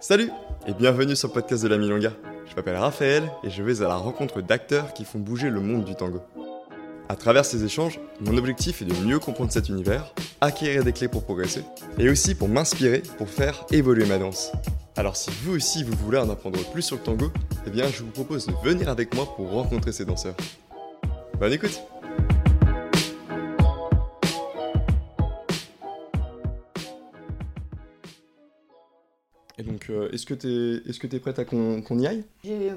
Salut et bienvenue sur le podcast de la Milonga. Je m'appelle Raphaël et je vais à la rencontre d'acteurs qui font bouger le monde du tango. À travers ces échanges, mon objectif est de mieux comprendre cet univers, acquérir des clés pour progresser et aussi pour m'inspirer pour faire évoluer ma danse. Alors si vous aussi vous voulez en apprendre plus sur le tango, eh bien je vous propose de venir avec moi pour rencontrer ces danseurs. Bonne écoute est-ce que tu es, est-ce que es prête à qu'on y aille? J'ai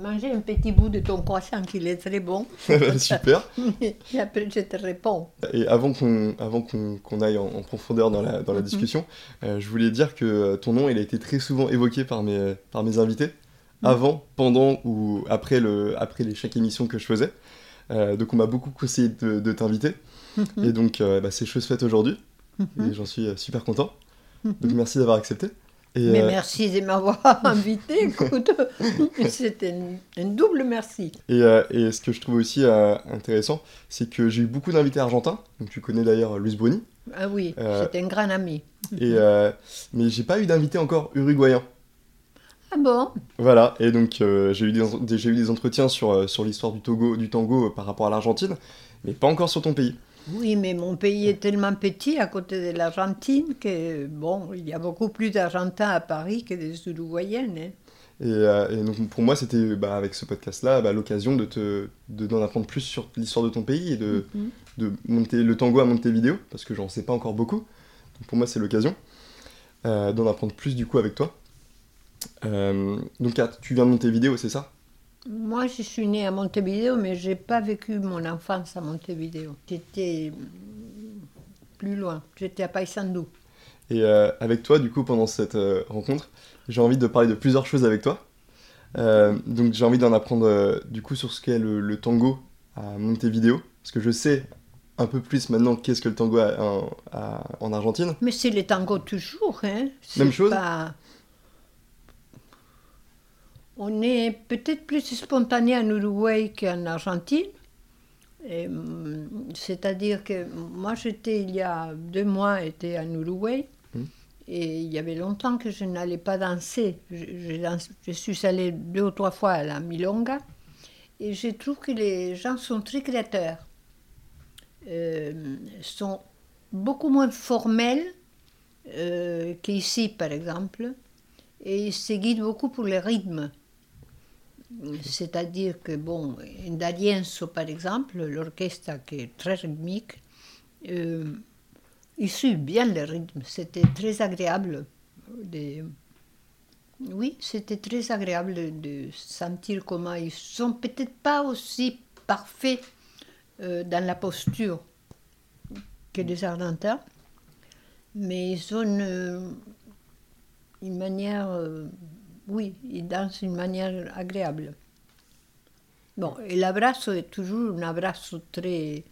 mangé un petit bout de ton croissant qui est très bon. Super. Et après, je te réponds. Et avant qu'on qu'on qu'on aille en, en profondeur dans la, dans la Mhm. discussion, euh, je voulais dire que euh, ton nom il a été très souvent évoqué par mes, par mes invités, Mhm. avant, pendant ou après, le, après les chaque émission que je faisais. Euh, donc on m'a beaucoup conseillé de, de t'inviter. Et donc euh, bah, c'est chose faite aujourd'hui. Et j'en suis euh, super content. Donc merci d'avoir accepté. Et, Mais euh, merci de m'avoir invité. Écoute, c'est un, un double merci. Et, euh, et ce que je trouve aussi euh, intéressant, c'est que j'ai eu beaucoup d'invités argentins. Donc tu connais d'ailleurs Luis Bruni. Ah oui, c'est un grand ami. Et, mais j'ai pas eu d'invités encore uruguayens. Ah bon? Voilà, et donc j'ai eu, des, eu des entretiens sur, sur l'histoire du, Togo, du tango par rapport à l'Argentine, mais pas encore sur ton pays. Oui, mais mon pays est tellement petit à côté de l'Argentine que, bon, il y a beaucoup plus d'Argentins à Paris que des Uruguayennes. hein. Et, euh, et donc pour moi, c'était bah, avec ce podcast-là bah, l'occasion de te de- d'en apprendre plus sur l'histoire de ton pays et de, Mhm. de monter le tango à Montevideo, parce que j'en sais pas encore beaucoup. Donc pour moi, c'est l'occasion euh, d'en apprendre plus du coup avec toi. Euh, donc tu viens de Montevideo, c'est ça? Moi, je suis née à Montevideo, mais je n'ai pas vécu mon enfance à Montevideo. J'étais mm, plus loin. J'étais à Paysandú. Et euh, avec toi, du coup, pendant cette euh, rencontre, j'ai envie de parler de plusieurs choses avec toi. Euh, donc j'ai envie d'en apprendre du coup sur ce qu'est le, le tango à Montevideo, parce que je sais un peu plus maintenant qu'est-ce que le tango à- en- à- en Argentine. Mais c'est le tango toujours. Hein. Même chose pas- On est peut-être plus spontané en Uruguay qu'en Argentine. Mm, C'est-à-dire que moi, j'étais il y a deux mois, j'étais en Uruguay. Mm. Et il y avait longtemps que je n'allais pas danser. Je, je danse- je suis allée deux ou trois fois à la Milonga. Et je trouve que les gens sont très créateurs. Euh, sont beaucoup moins formels euh, qu'ici, par exemple. Et ils se guident beaucoup pour les rythmes. C'est-à-dire que, bon, en D'Arienzo, par exemple, l'orchestre qui est très rythmique, euh, ils suivent bien le rythme. C'était très agréable. de- Oui, c'était très agréable de, sentir comment ils sont peut-être pas aussi parfaits euh, dans la posture que les Argentins, mais ils ont une manière, euh, oui, ils dansent d'une manière agréable. Bon, et l'abrazo est toujours un abrazo très,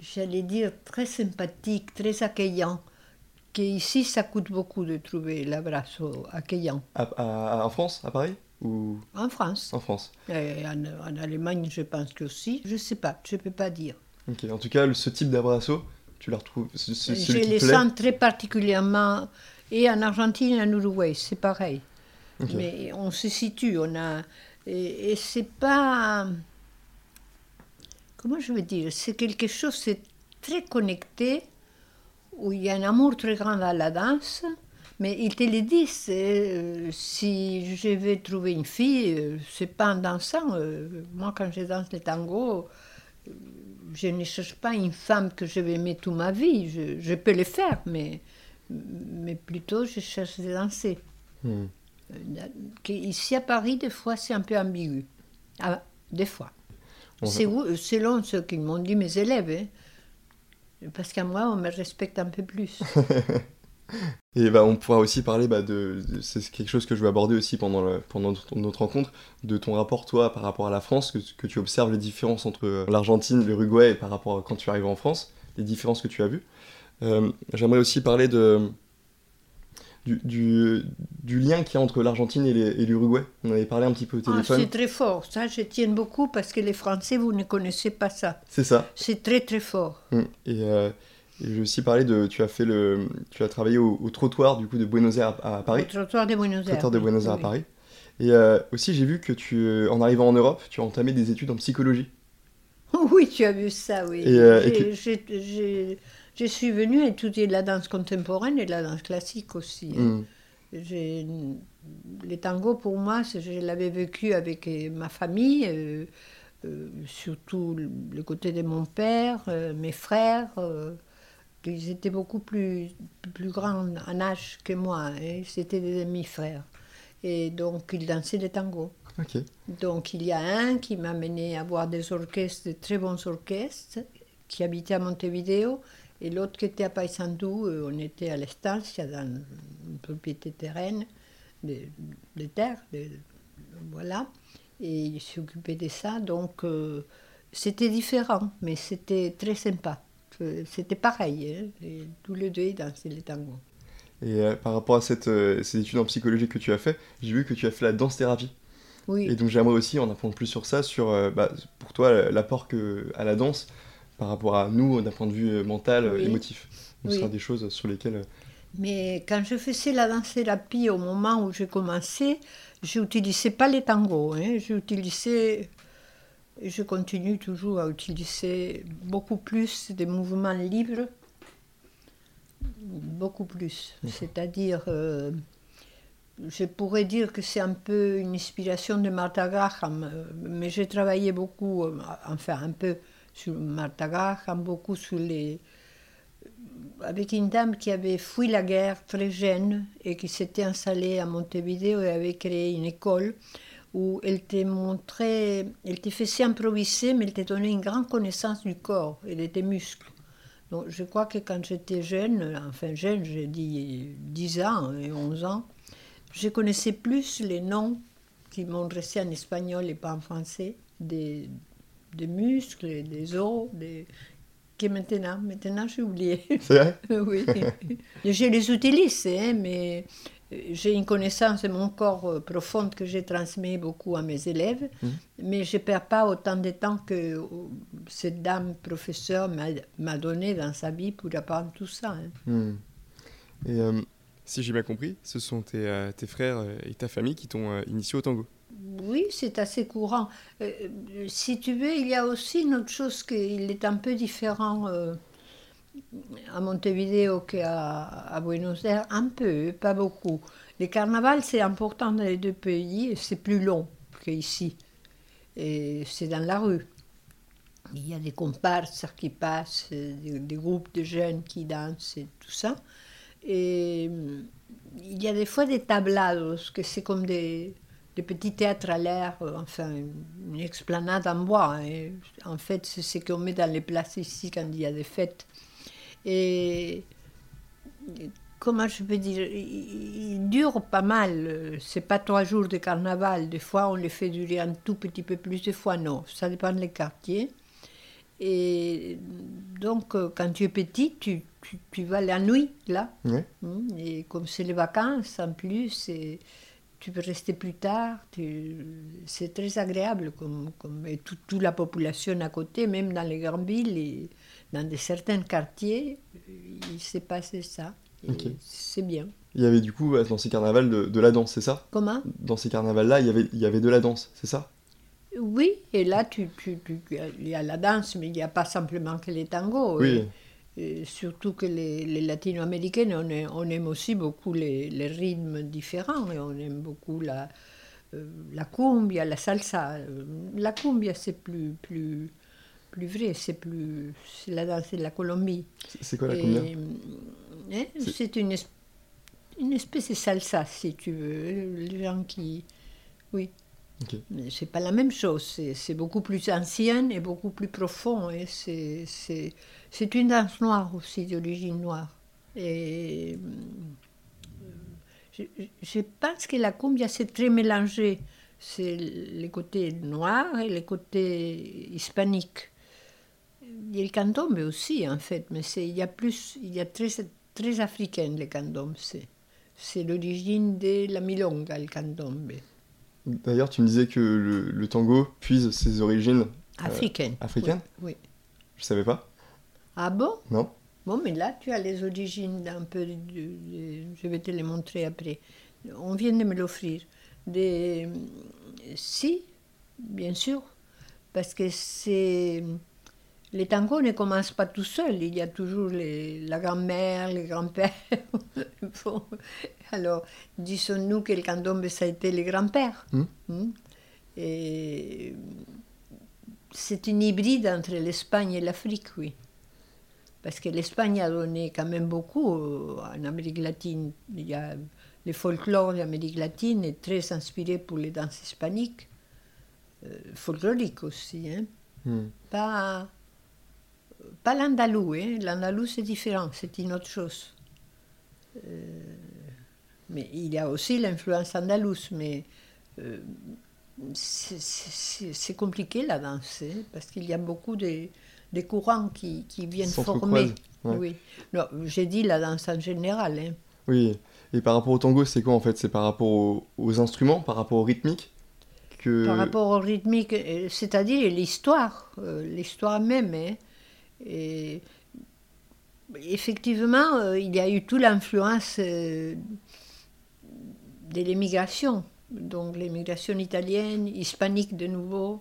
j'allais dire, très sympathique, très accueillant. Qu'ici, ça coûte beaucoup de trouver l'abrazo accueillant. À- à- en France, à Paris Ou? En France. en France Et en, en Allemagne, je pense que aussi. Je ne sais pas, je ne peux pas dire. Ok, en tout cas, ce type d'abrazo, tu le retrouves c'est Je les sens très particulièrement. Et en Argentine en Uruguay, c'est pareil. Mais on se situe, on a. Et, et c'est pas. Comment je veux dire C'est quelque chose, c'est très connecté, où il y a un amour très grand à la danse, mais ils te le disent. euh, si je vais trouver une fille, euh, c'est pas en dansant. euh, moi, quand je danse le tango, euh, je ne cherche pas une femme que je vais aimer toute ma vie. Je, je peux le faire, mais, mais plutôt je cherche de danser. Hmm. Euh, que Ici à Paris, des fois, c'est un peu ambigu. Ah, des fois. C'est où- selon ce qu'ils m'ont dit mes élèves. hein. Parce qu'à moi, on me respecte un peu plus. Et bah, on pourra aussi parler bah, de, de- c'est quelque chose que je veux aborder aussi pendant, le- pendant notre, rencontre, de ton rapport toi par rapport à la France, que, que tu observes les différences entre euh, l'Argentine, l'Uruguay et par rapport à quand tu arrives en France, les différences que tu as vues. Euh, J'aimerais aussi parler de, du, du, du lien qu'il y a entre l'Argentine et l'Uruguay. On avait parlé un petit peu au Ah, téléphone. c'est très fort. Ça, je tiens beaucoup parce que les Français, vous ne connaissez pas ça. c'est ça. C'est très, très fort. Et, euh, Et j'ai aussi parlé de, tu as fait le, tu as travaillé au, trottoir du coup de Buenos Aires à, Paris. Au trottoir de Buenos Aires. Trottoir de Buenos Aires à Paris. Et euh, aussi j'ai vu que tu, en arrivant en Europe, tu as entamé des études en psychologie. Oui, tu as vu ça, oui. Et, je suis venue étudier la danse contemporaine et la danse classique aussi. Hein. Hmm. Les tangos, pour moi, je l'avais vécu avec ma famille. Euh, euh, surtout le côté de mon père, euh, mes frères, euh, ils étaient beaucoup plus, plus grands en âge que moi, hein. c'était des demi-frères. Et donc ils dansaient des tangos. Donc il y a un qui m'a mené à voir des orchestres, de très bons orchestres, qui habitaient à Montevideo, et l'autre qui était à Paysandú, on était à l'Estancia, dans une propriété terraine, de, de terre, voilà et il s'occupait de ça. Donc euh, c'était différent, mais c'était très sympa. C'était pareil, hein, tous les deux dansaient les tangos. Et euh, par rapport à cette, euh, ces études en psychologie que tu as fait, j'ai vu que tu as fait la danse-thérapie. Oui. Et donc j'aimerais aussi en apprendre plus sur ça, sur bah, pour toi l'apport à la danse par rapport à nous d'un point de vue mental, émotif. Donc ce sera des choses sur lesquelles... Mais quand je faisais la danse-thérapie au moment où j'ai commencé, j'utilisais pas les tangos, hein, j'utilisais, et je continue toujours à utiliser beaucoup plus des mouvements libres, beaucoup plus. C'est-à-dire, euh, je pourrais dire que c'est un peu une inspiration de Martha Graham, euh, mais j'ai travaillé beaucoup, euh, enfin un peu sur Martha Graham, beaucoup sur les avec une dame qui avait fui la guerre très jeune et qui s'était installée à Montevideo et avait créé une école où elle te montrait, elle te faisait improviser, mais elle te donnait une grande connaissance du corps et de tes muscles. Donc je crois que quand j'étais jeune, enfin jeune, j'ai dit 10 ans et 11 ans, je connaissais plus les noms qui m'ont resté en espagnol et pas en français, des, des muscles, des os, des, que maintenant, maintenant j'ai oublié. C'est vrai? Oui. je les utilise, hein, mais euh, j'ai une connaissance de mon corps euh, profonde que j'ai transmis beaucoup à mes élèves, mmh. mais je ne perds pas autant de temps que euh, cette dame professeure m'a donné dans sa vie pour apprendre tout ça. Hein. Mmh. Et si j'ai bien compris, ce sont tes, tes, frères et ta famille qui t'ont initié au tango oui, c'est assez courant. Euh, si tu veux, il y a aussi une autre chose qu'il est un peu différent euh, à Montevideo qu'à à Buenos Aires, un peu, pas beaucoup. Le carnaval, c'est important dans les deux pays et c'est plus long qu'ici. Et c'est dans la rue. Il y a des comparses qui passent, des, des, groupes de jeunes qui dansent et tout ça. Et il y a des fois des tablados, que c'est comme des, des petits théâtres à l'air, euh, enfin une explanade en bois. Et hein. en fait, c'est ce qu'on met dans les places ici quand il y a des fêtes. Et comment je peux dire, il, dure pas mal. C'est pas trois jours de carnaval. Des fois, on les fait durer un tout petit peu plus. Des fois, non. Ça dépend des quartiers. Et donc, euh, quand tu es petit, tu, tu, vas la nuit, là. Mmh. Et comme c'est les vacances, en plus, c'est tu peux rester plus tard. C'est très agréable, comme, comme et toute la population à côté, même dans les grandes villes, et dans certains quartiers, il s'est passé ça. C'est bien. Il y avait du coup, dans ces carnavals, de, la danse, c'est ça? Comment? Dans ces carnavals-là, il y, avait, il y avait de la danse, c'est ça? Oui, et là, tu, tu, il y a la danse, mais il n'y a pas simplement que les tangos. Oui surtout que les, latino-américaines, on, aime aussi beaucoup les, rythmes différents. Et on aime beaucoup la, euh, la cumbia, la salsa. La cumbia, c'est plus, plus, plus vrai, c'est plus c'est la danse de la Colombie. C'est quoi la cumbia? hein, C'est une, une espèce de salsa, si tu veux. Les gens qui... Oui. Mais c'est pas la même chose, c'est beaucoup plus ancien et beaucoup plus profond. Et c'est une danse noire aussi, d'origine noire. Et euh, je, pense que la cumbia, c'est très mélangé. C'est les côtés noirs et les côtés hispaniques. Il y a le candombe aussi, en fait, mais il y a plus, il y a très, très africain, le candombe. C'est l'origine de la milonga, le candombe. D'ailleurs, tu me disais que le, tango puise ses origines africaines. africaines oui, Je savais pas. Ah bon? Non. Bon, mais là, tu as les origines d'un peu. je vais te les montrer après. On vient de me l'offrir. Des, si, bien sûr, parce que c'est. Les tangos ne commencent pas tout seuls, il y a toujours les, la grand-mère, les grands-pères. alors, disons-nous que le candombe, ça a été les grands-pères. Hmm. Hmm. Et c'est une hybride entre l'Espagne et l'Afrique, oui. Parce que l'Espagne a donné quand même beaucoup euh, en Amérique latine. Il y a le folklore d'Amérique latine est très inspiré pour les danses hispaniques, euh, folkloriques aussi. Hein. Hmm. Pas, pas l'andalou, hein. l'andalou c'est différent, c'est une autre chose. Euh, mais il y a aussi l'influence andalouse, mais euh, c'est compliqué la danse, hein, parce qu'il y a beaucoup de, courants qui, qui viennent former. Oui. Non, j'ai dit la danse en général. Hein. Oui, et par rapport au tango, c'est quoi en fait? C'est par rapport aux, instruments, par rapport au rythmique que... Par rapport au rythmique, euh, c'est-à-dire l'histoire, euh, l'histoire même. Hein. Et effectivement, il y a eu toute l'influence de l'émigration donc l'émigration italienne, hispanique de nouveau,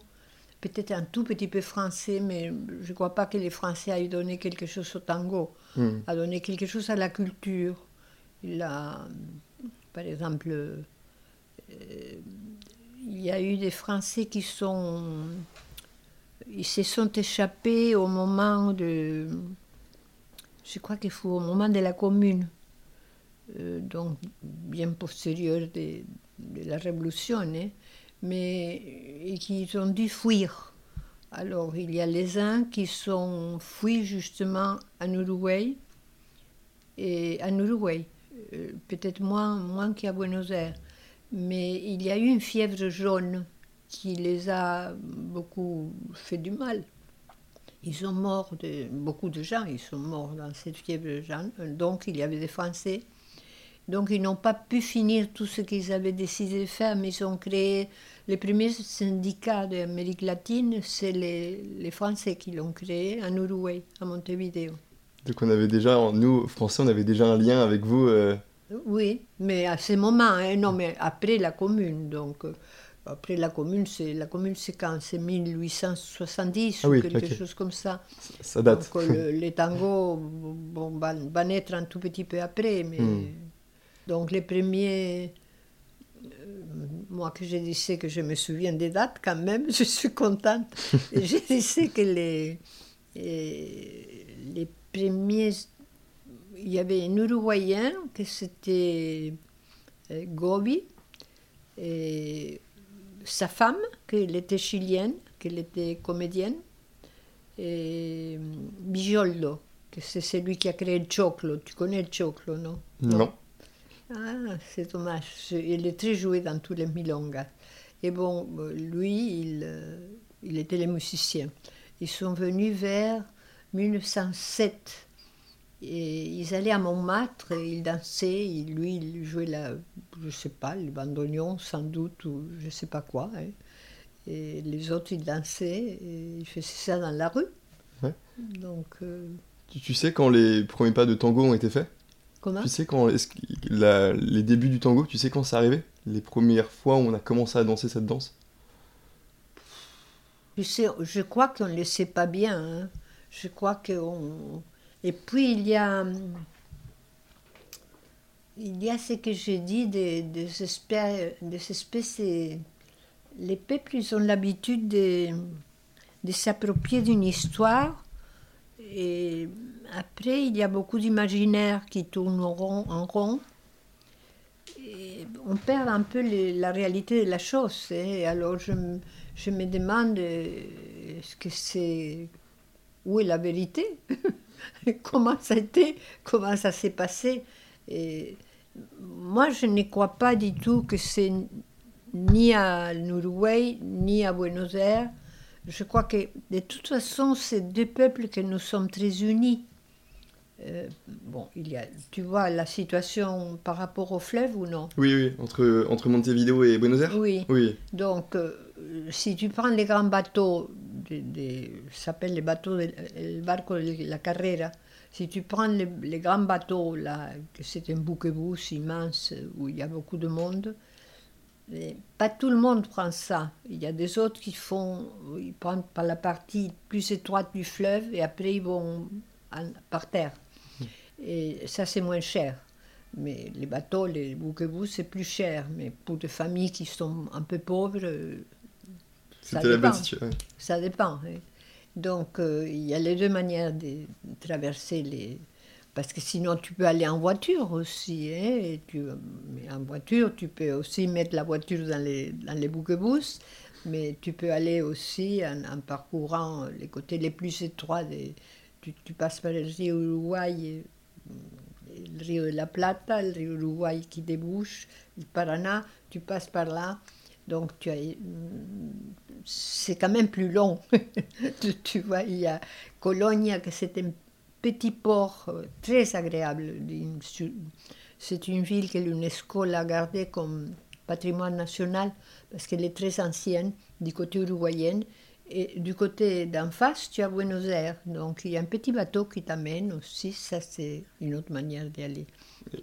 peut-être un tout petit peu français, mais je ne crois pas que les Français aient donné quelque chose au tango, hmm. a donné quelque chose à la culture. Il a, par exemple, euh, il y a eu des Français qui sont, ils se sont échappés au moment de, je crois qu'il faut au moment de la Commune, euh, donc bien postérieur des de la Révolution, hein, mais et qui ont dû fuir. Alors, il y a les uns qui sont fuis justement en Uruguay, et en euh, peut-être moins, moins qu'à Buenos Aires, mais il y a eu une fièvre jaune qui les a beaucoup fait du mal. Ils sont morts, de, beaucoup de gens, ils sont morts dans cette fièvre jaune. Donc, il y avait des Français donc ils n'ont pas pu finir tout ce qu'ils avaient décidé de faire, mais ils ont créé les premiers syndicats d'Amérique latine, c'est les, les, Français qui l'ont créé en Uruguay, à Montevideo. Donc on avait déjà, nous Français, on avait déjà un lien avec vous. Euh, oui, mais à ce moment, hein, non, mais après la Commune, donc. Euh, après la Commune, c'est la Commune, c'est quand? C'est 1870 ah ou quelque chose comme ça. Ça date. Donc, les tangos bon, va, naître un tout petit peu après, mais. Hmm. Donc les premiers, euh, moi que je disais que je me souviens des dates quand même, je suis contente. je disais que les, les premiers, il y avait un Uruguayen que c'était euh, Gobi, et sa femme, qu'elle était chilienne, qu'elle était comédienne, et Bijoldo, que c'est celui qui a créé le choclo. Tu connais le choclo, non? Non. Ah, c'est dommage. Il est très joué dans tous les milongas. Et bon, lui, il, euh, il était les musiciens. Ils sont venus vers 1907. Et ils allaient à Montmartre et ils dansaient. lui, il jouait la, je sais pas, le bandonion sans doute, ou je sais pas quoi. Hein. Et les autres, ils dansaient et ils faisaient ça dans la rue. Donc. Euh, tu, tu, sais quand les premiers pas de tango ont été faits? Tu sais quand les débuts du tango, tu sais quand c'est arrivé? Les premières fois où on a commencé à danser cette danse? Je, sais, je crois qu'on ne le sait pas bien. Hein. Je crois qu'on. Et puis il y a. Il y a ce que j'ai dit des, des, espèces, des espèces. Les peuples, ils ont l'habitude de, de s'approprier d'une histoire et après, il y a beaucoup d'imaginaires qui tournent en rond. On perd un peu la réalité de la chose. Hein. Alors je, me demande est-ce que c'est où est la vérité? Comment ça a été? Comment ça s'est passé? Moi, je ne crois pas du tout que c'est ni à Uruguay ni à Buenos Aires. Je crois que de toute façon, c'est deux peuples que nous sommes très unis. Euh, bon, il y a, tu vois la situation par rapport au fleuve ou non? Oui, oui, entre, entre Montevideo et Buenos Aires? Oui. oui. Donc, euh, si tu prends les grands bateaux, des, s'appelle les bateaux, le barco de la carrera, Si tu prends les, les grands bateaux, là, que c'est un bouquet-bousse immense où il y a beaucoup de monde, et pas tout le monde prend ça. Il y a des autres qui font, ils prennent par la partie plus étroite du fleuve et après ils vont en- par terre. Et ça, c'est moins cher. Mais les bateaux, les bouquets c'est plus cher. Mais pour des familles qui sont un peu pauvres, euh, ça la dépend. situation. Ça dépend. Donc, euh, il y a les deux manières de traverser les. Parce que sinon, tu peux aller en voiture aussi. hein, et tu, mais en voiture, tu peux aussi mettre la voiture dans les, dans les bouquets-bousses, mais tu peux aller aussi en, en parcourant les côtés les plus étroits. Des, tu, tu passes par le rio Uruguay, le rio de la Plata, le rio Uruguay qui débouche, le Paraná, tu passes par là. Donc, c'est quand même plus long. tu, vois, il y a Cologne, que c'est un petit port euh, très agréable. C'est une ville que l'UNESCO l'a gardée comme patrimoine national parce qu'elle est très ancienne du côté uruguayen. Et du côté d'en face, tu as Buenos Aires. Donc, il y a un petit bateau qui t'amène aussi. Ça, c'est une autre manière d'y aller.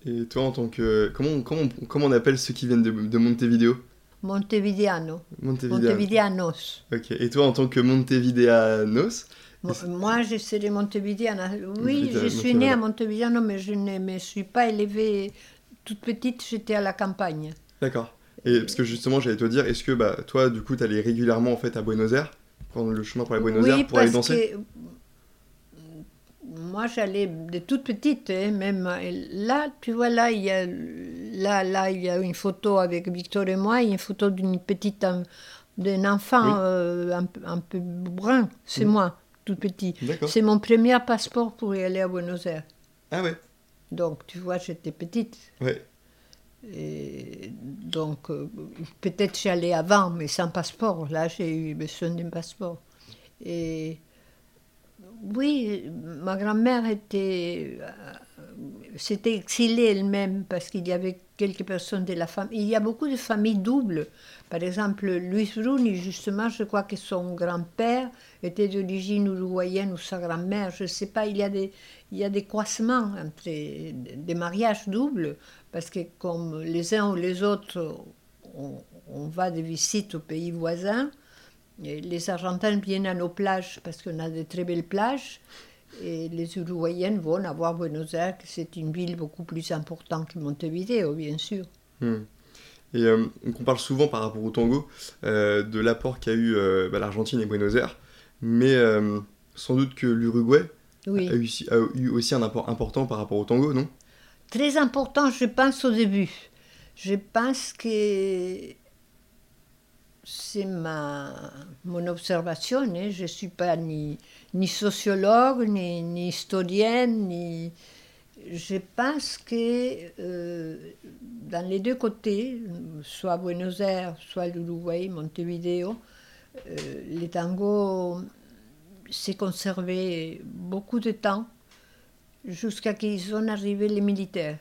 Et toi, en tant que. Comment, comment, comment on appelle ceux qui viennent de, de Montevideo? Montevideano. Montevideanos. Ok. Et toi, en tant que Montevideanos? Mo- Moi, je serais montevideana. Oui, Montevideo- je suis née à Montevideo. Montevideano, mais je ne me suis pas élevée toute petite, j'étais à la campagne. D'accord. Et parce que justement, j'allais te dire, est-ce que bah, toi, du coup, t'allais régulièrement en fait à Buenos Aires, prendre le chemin pour aller Buenos oui, Aires pour aller danser que moi, j'allais de toute petite, hein, même et là, tu vois, là, il y a, là, là, il y a une photo avec Victor et moi, une photo d'une petite, en- d'un enfant Oui. euh, un, peu- un peu brun, c'est moi, tout petit. C'est mon premier passeport pour y aller à Buenos Aires. Ah ouais. Donc, tu vois, j'étais petite. Ouais. Donc, euh, peut-être j'allais avant, mais sans passeport. Là, j'ai eu besoin d'un passeport. Et oui, ma grand-mère était. euh, s'était exilée elle-même parce qu'il y avait quelques personnes de la famille. Il y a beaucoup de familles doubles. Par exemple, Luis Bruni, justement, je crois que son grand-père était d'origine uruguayenne ou sa grand-mère, je ne sais pas. Il y a des, il y a des croisements entre des mariages doubles parce que comme les uns ou les autres, on, on va de visite aux pays voisins. Et les Argentins viennent à nos plages parce qu'on a de très belles plages. Et les Uruguayennes vont avoir Buenos Aires, c'est une ville beaucoup plus importante que Montevideo, bien sûr. Hmm. Et euh, donc on parle souvent par rapport au tango euh, de l'apport qu'a eu euh, bah, l'Argentine et Buenos Aires, mais sans doute que l'Uruguay Oui. a, a eu aussi un apport important par rapport au tango, non? Très important, je pense, au début. Je pense que c'est ma, mon observation. hein. Je ne suis pas ni, ni sociologue, ni, historienne, ni... Je pense que euh, dans les deux côtés, soit Buenos Aires, soit l'Uruguay, Montevideo, euh, les tangos s'est conservé beaucoup de temps jusqu'à qu'ils sont arrivés les militaires.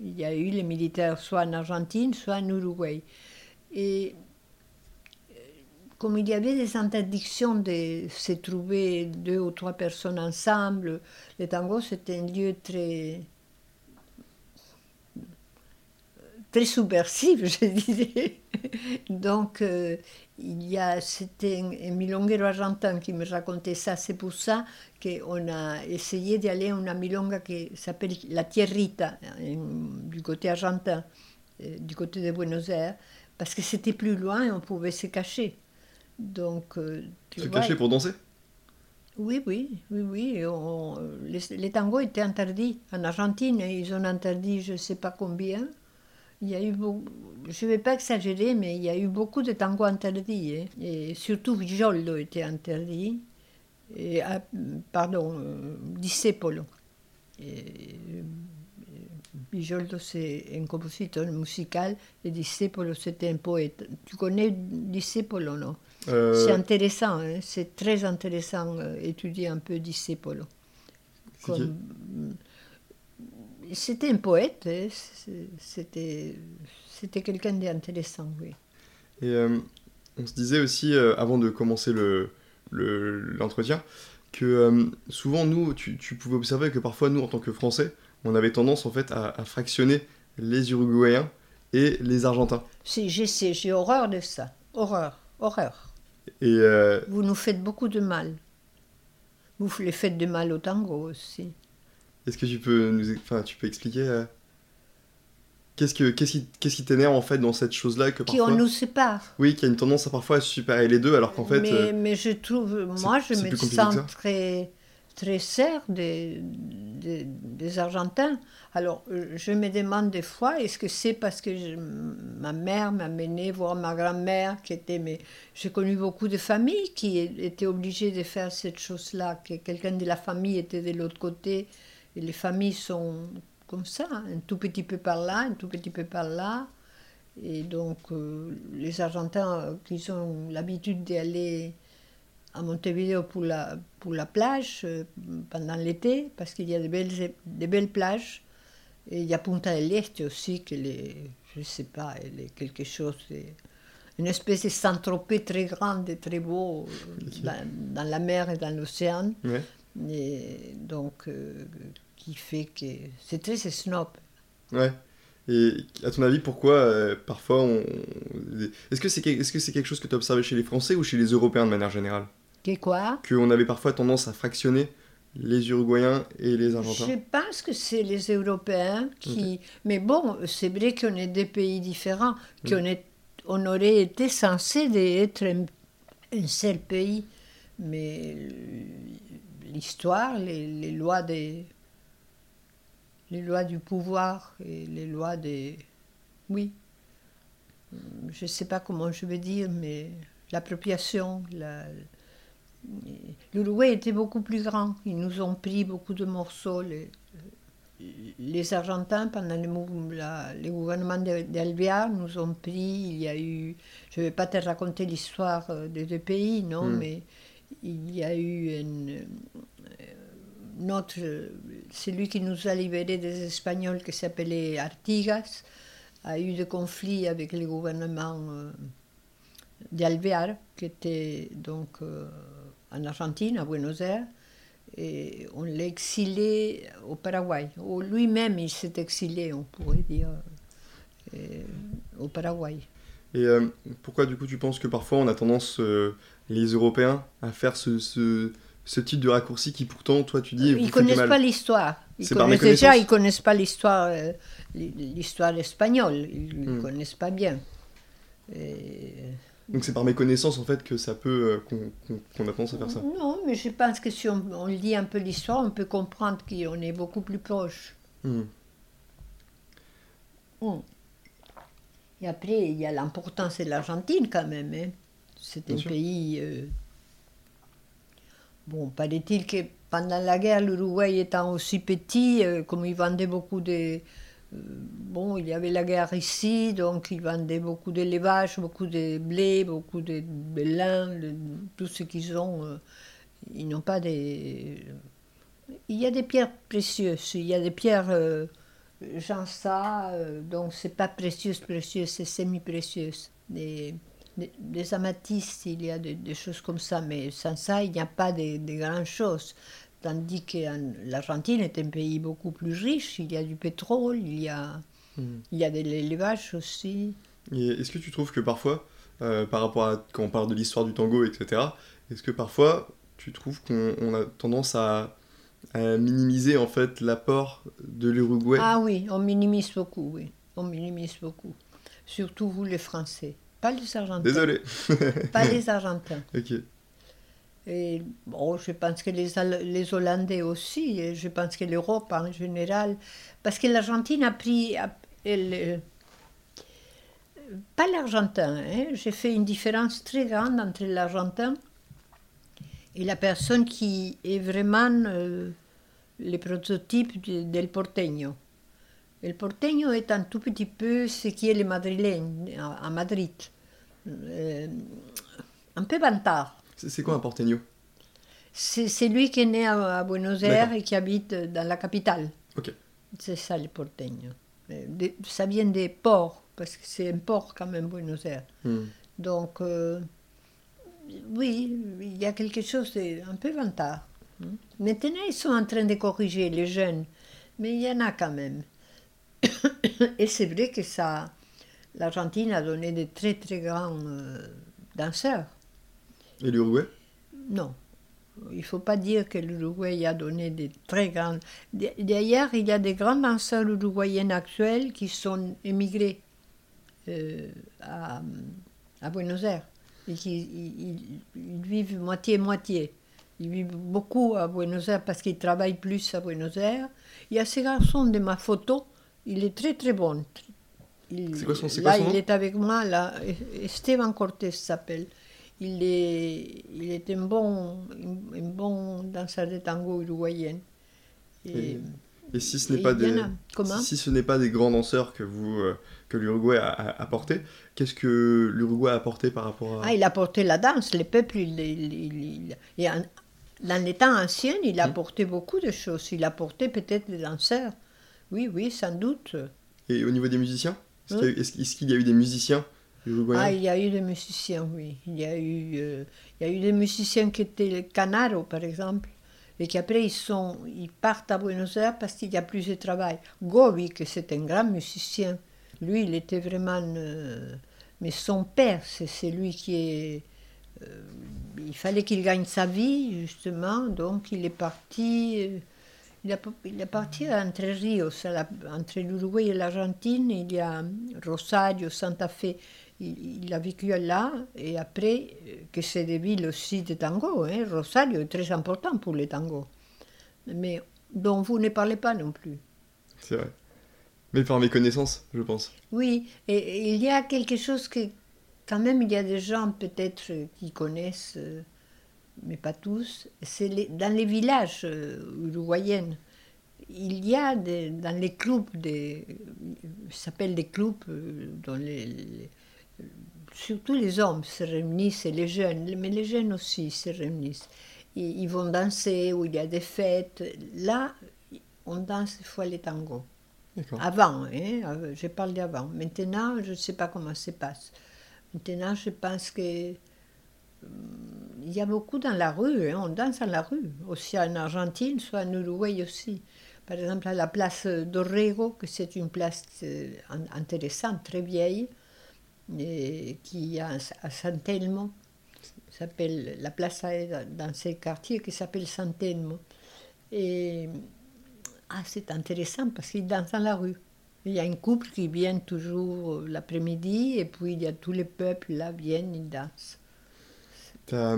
Il y a eu les militaires soit en Argentine, soit en Uruguay. Et euh, comme il y avait des interdictions de se trouver deux ou trois personnes ensemble, le tango c'était un lieu très très subversif, je dirais. Donc, euh, il y a, c'était un, milonguero argentin qui me racontait ça. C'est pour ça qu'on a essayé d'aller à une milonga qui s'appelle la Tierrita, du côté argentin, euh, du côté de Buenos Aires, parce que c'était plus loin et on pouvait se cacher. Donc, euh, tu Se vois, cacher pour danser? Oui, oui, oui, oui. on- les, les tangos étaient interdits. En Argentine, ils ont interdit je ne sais pas combien. Il y a eu beaucoup, je ne vais pas exagérer, mais il y a eu beaucoup de tangos interdits. hein. Et surtout Vijoldo était interdit. Et, ah, pardon, euh, Discepolo. Euh, Vijoldo, c'est un compositeur musical et Discepolo, c'était un poète. Tu connais Discepolo, non? Euh, c'est intéressant, hein, c'est très intéressant euh, étudier un peu Discepolo. Comme- C'était un poète, hein, c'était quelqu'un d'intéressant, oui. Et euh, on se disait aussi, euh, avant de commencer le- le- l'entretien, que euh, souvent, nous, tu, tu pouvais observer que parfois, nous, en tant que Français, on avait tendance en fait à, à fractionner les Uruguayens et les Argentins. Si, j'ai horreur de ça. Horreur, horreur. Et Vous nous faites beaucoup de mal. Vous les faites de mal au tango aussi. Est-ce que tu peux nous, enfin, tu peux expliquer euh, qu'est-ce que qu'est-ce qui qu'est-ce qui t'énerve en fait dans cette chose-là que Qui parfois, on nous sépare. oui, qui a une tendance à parfois à séparer les deux, alors qu'en fait, mais, euh, mais je trouve, moi, je me sens très, très serre des, des, des Argentins. Alors, euh, je me demande des fois, est-ce que c'est parce que je- ma mère m'a amené voir ma grand-mère, qui était. Mais j'ai connu beaucoup de familles qui étaient obligées de faire cette chose-là, que quelqu'un de la famille était de l'autre côté. Et les familles sont comme ça, un tout petit peu par là, un tout petit peu par là. Et donc, euh, les Argentins euh, qui ont l'habitude d'aller à Montevideo pour la, pour la plage euh, pendant l'été, parce qu'il y a de belles, de belles plages. Et il y a Punta del Este aussi, qui est, je ne sais pas, elle est quelque chose, une espèce de Saint-Tropez très grande et très beau dans, dans la mer et dans l'océan. ouais. Et donc, euh, qui fait que c'est très snob. Ouais. Et à ton avis, pourquoi euh, parfois on. Est-ce que c'est est -ce c'est quelque chose que tu as observé chez les Français ou chez les Européens de manière générale? Que quoi? Qu'on avait parfois tendance à fractionner les Uruguayens et les Argentins Je pense que c'est les Européens qui. Mais bon, c'est vrai qu'on est des pays différents, qu'on est, on aurait été censé d'être un, un seul pays. Mais l'histoire, les, les lois des. Les lois du pouvoir et les lois des. Oui. Je ne sais pas comment je vais dire, mais l'appropriation, la, L'Uruguay était beaucoup plus grand. Ils nous ont pris beaucoup de morceaux. Les, les Argentins, pendant le, la- le gouvernement de- d'Alvear, nous ont pris. Il y a eu. Je ne vais pas te raconter l'histoire euh, des deux pays, non, Mm. mais il y a eu une. euh, Notre, celui qui nous a libérés des Espagnols, qui s'appelait Artigas, a eu des conflits avec le gouvernement euh, d'Alvear, qui était donc euh, en Argentine, à Buenos Aires, et on l'a exilé au Paraguay. Lui-même, il s'est exilé, on pourrait dire, au Paraguay. Et pourquoi du coup tu penses que parfois on a tendance, les Européens, à faire ce, ce, ce type de raccourci qui pourtant, toi tu dis, Ils du connaissent pas l'histoire. Ils C'est par connaissent déjà, méconnaissance ils connaissent pas l'histoire, euh, l'histoire espagnole. Ils ne Hmm. connaissent pas bien. Et- Donc c'est par méconnaissance en fait que ça peut, euh, qu'on a tendance à faire ça. Non, mais je pense que si on, on lit un peu l'histoire, on peut comprendre qu'on est beaucoup plus proche. Hmm. Mm. Et après, il y a l'importance de l'Argentine quand même. hein. C'est Bien un sûr. pays. euh, Bon, paraît-il que pendant la guerre, l'Uruguay étant aussi petit, euh, comme ils vendaient beaucoup de. euh, bon, il y avait la guerre ici, donc ils vendaient beaucoup d'élevage, beaucoup de blé, beaucoup de, de lin, de- tout ce qu'ils ont. euh, ils n'ont pas des. Il y a des pierres précieuses, il y a des pierres. euh, genre ça, euh, donc c'est pas précieuse, précieuse, c'est semi-précieuse. Des, des, des amathistes, il y a des, des choses comme ça, mais sans ça, il n'y a pas de, de grandes choses. Tandis que en- l'Argentine est un pays beaucoup plus riche, il y a du pétrole, il y a, Hmm. il y a de l'élevage aussi. Est-ce que tu trouves que parfois, euh, par rapport à quand on parle de l'histoire du tango, etc., est-ce que parfois tu trouves qu'on on a tendance à, à minimiser en fait l'apport de l'Uruguay? Ah oui, on minimise beaucoup, oui, on minimise beaucoup. Surtout vous les Français, pas les Argentins. Désolé. Pas les Argentins. ok. Et bon, je pense que les, Hollandais aussi, et je pense que l'Europe en général, parce que l'Argentine a pris, a- elle, euh, pas l'Argentin, hein, j'ai fait une différence très grande entre l'Argentin et la personne qui est vraiment euh, le prototype de- del porteño. Le porteño est un tout petit peu ce qui est le madrilène à, Madrid. Euh, un peu bantard. C'est quoi un porteño? C'est lui qui est né à, à Buenos Aires et qui habite dans la capitale. Ok. C'est ça le porteño. De- ça vient des ports, parce que c'est un port quand même, Buenos Aires. Hmm. Donc, euh, oui, il y a quelque chose d'un peu vantard. Maintenant, ils sont en train de corriger les jeunes, mais il y en a quand même. Et c'est vrai que ça, l'Argentine a donné de très très grands euh, danseurs. Et l'Uruguay? Non, il ne faut pas dire que l'Uruguay a donné des très grands. D'ailleurs, il y a des grands danseurs uruguayens actuels qui sont émigrés euh, à, à Buenos Aires et qui ils, ils vivent moitié-moitié. Ils vivent beaucoup à Buenos Aires parce qu'ils travaillent plus à Buenos Aires. Il y a ce garçon de ma photo, il est très très bon. Il- C'est quoi son- là, quoi son il est avec moi, là. Esteban Cortés s'appelle. Il est, il est un bon, un, un bon danseur de tango uruguayen. Et, Et- Et si ce n'est pas des a. Comment si ce n'est pas des grands danseurs que vous euh, que l'Uruguay a, a apporté, qu'est-ce que l'Uruguay a apporté par rapport à Ah, il a porté la danse, le peuple, il, et en- dans les temps anciens, il a Mm. porté beaucoup de choses. Il a porté peut-être des danseurs. Oui, oui, sans doute. Et au niveau des musiciens Est-ce qu'il y a Hein qu'il y a eu des musiciens Ah, il y a eu des musiciens, oui. Il y a eu, euh, il y a eu des musiciens qui étaient Canaro, par exemple, et qui après ils, sont, ils partent à Buenos Aires parce qu'il y a plus de travail. Gobi, que c'est un grand musicien, lui, il était vraiment. euh, mais son père, c'est c'est lui qui est. euh, il fallait qu'il gagne sa vie, justement, donc il est parti. Euh, il, a, il est parti entre Rios, la- entre l'Uruguay et l'Argentine. Il y a Rosario, Santa Fe. Il, il a vécu là, et après, euh, que c'est des villes aussi de tango. Hein. Rosario est très important pour les tangos, mais dont vous ne parlez pas non plus. C'est vrai. Mais par mes connaissances, je pense. Oui, et, et il y a quelque chose que, quand même, il y a des gens peut-être euh, qui connaissent, euh, mais pas tous, c'est dans les villages euh, uruguayens. Il y a des- dans les clubs, des, s'appelle des clubs euh, dans les, les- surtout les hommes se réunissent et les jeunes, mais les jeunes aussi se réunissent. Ils, ils vont danser où il y a des fêtes. Là, on danse des fois les tangos. Avant, hein, euh, je parle d'avant. Maintenant, je ne sais pas comment ça se passe. Maintenant, je pense que hum, il y a beaucoup dans la rue, hein, on danse dans la rue, aussi en Argentine, soit en Uruguay aussi. Par exemple, à la place d'Orrego, que c'est une place euh, in- intéressante, très vieille, qui a à San Telmo, s'appelle la place dans ce quartier qui s'appelle San Telmo. Et ah, c'est intéressant parce qu'ils dansent dans la rue. Il y a un couple qui vient toujours l'après-midi et puis il y a tous les peuples là viennent, ils dansent. T'as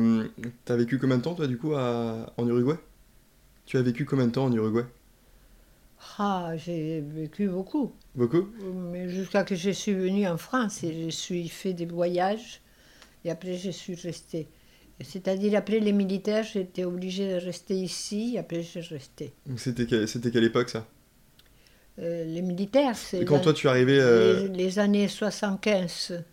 t'as vécu combien de temps, toi, du coup, à- en Uruguay? Tu as vécu combien de temps en Uruguay? Ah, j'ai vécu beaucoup. Beaucoup? Mais jusqu'à que je suis venue en France et je suis fait des voyages et après je suis restée. C'est-à-dire après les militaires, j'étais obligée de rester ici et après je restais. Donc C'était quelle, époque, ça? Euh, les militaires, c'est Et quand la- toi, tu es arrivé... euh, les, les années 75.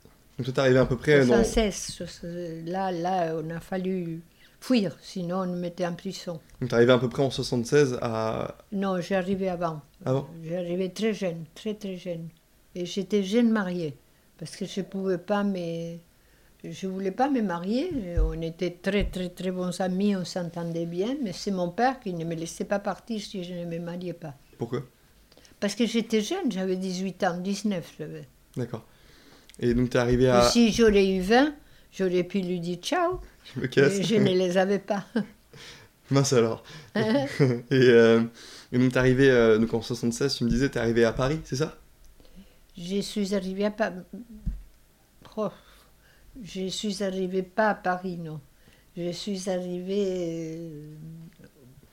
Donc toi, t'es arrivé à peu près dans... 76, là, là, on a fallu fuir, sinon on nous mettait en prison. Donc t'es arrivé à peu près en 76 à... Non, j'ai arrivé avant. Avant J'ai arrivé très jeune, très très jeune. Et j'étais jeune mariée, parce que je pouvais pas me... Je voulais pas me marier, on était très très très bons amis, on s'entendait bien, mais c'est mon père qui ne me laissait pas partir si je ne me mariais pas. Pourquoi? Parce que j'étais jeune, j'avais 18 ans, 19 j'avais. D'accord. Et donc t'es arrivé Et à... si j'aurais eu 20, j'aurais pu lui dire ciao, Je me casse. mais je ne les avais pas. Mince alors. et, euh, et donc t'es arrivé euh, donc en 76, tu me disais, t'es arrivé à Paris, c'est ça? Je suis arrivée à Paris. je suis arrivée pas à Paris, non. Je suis arrivée euh,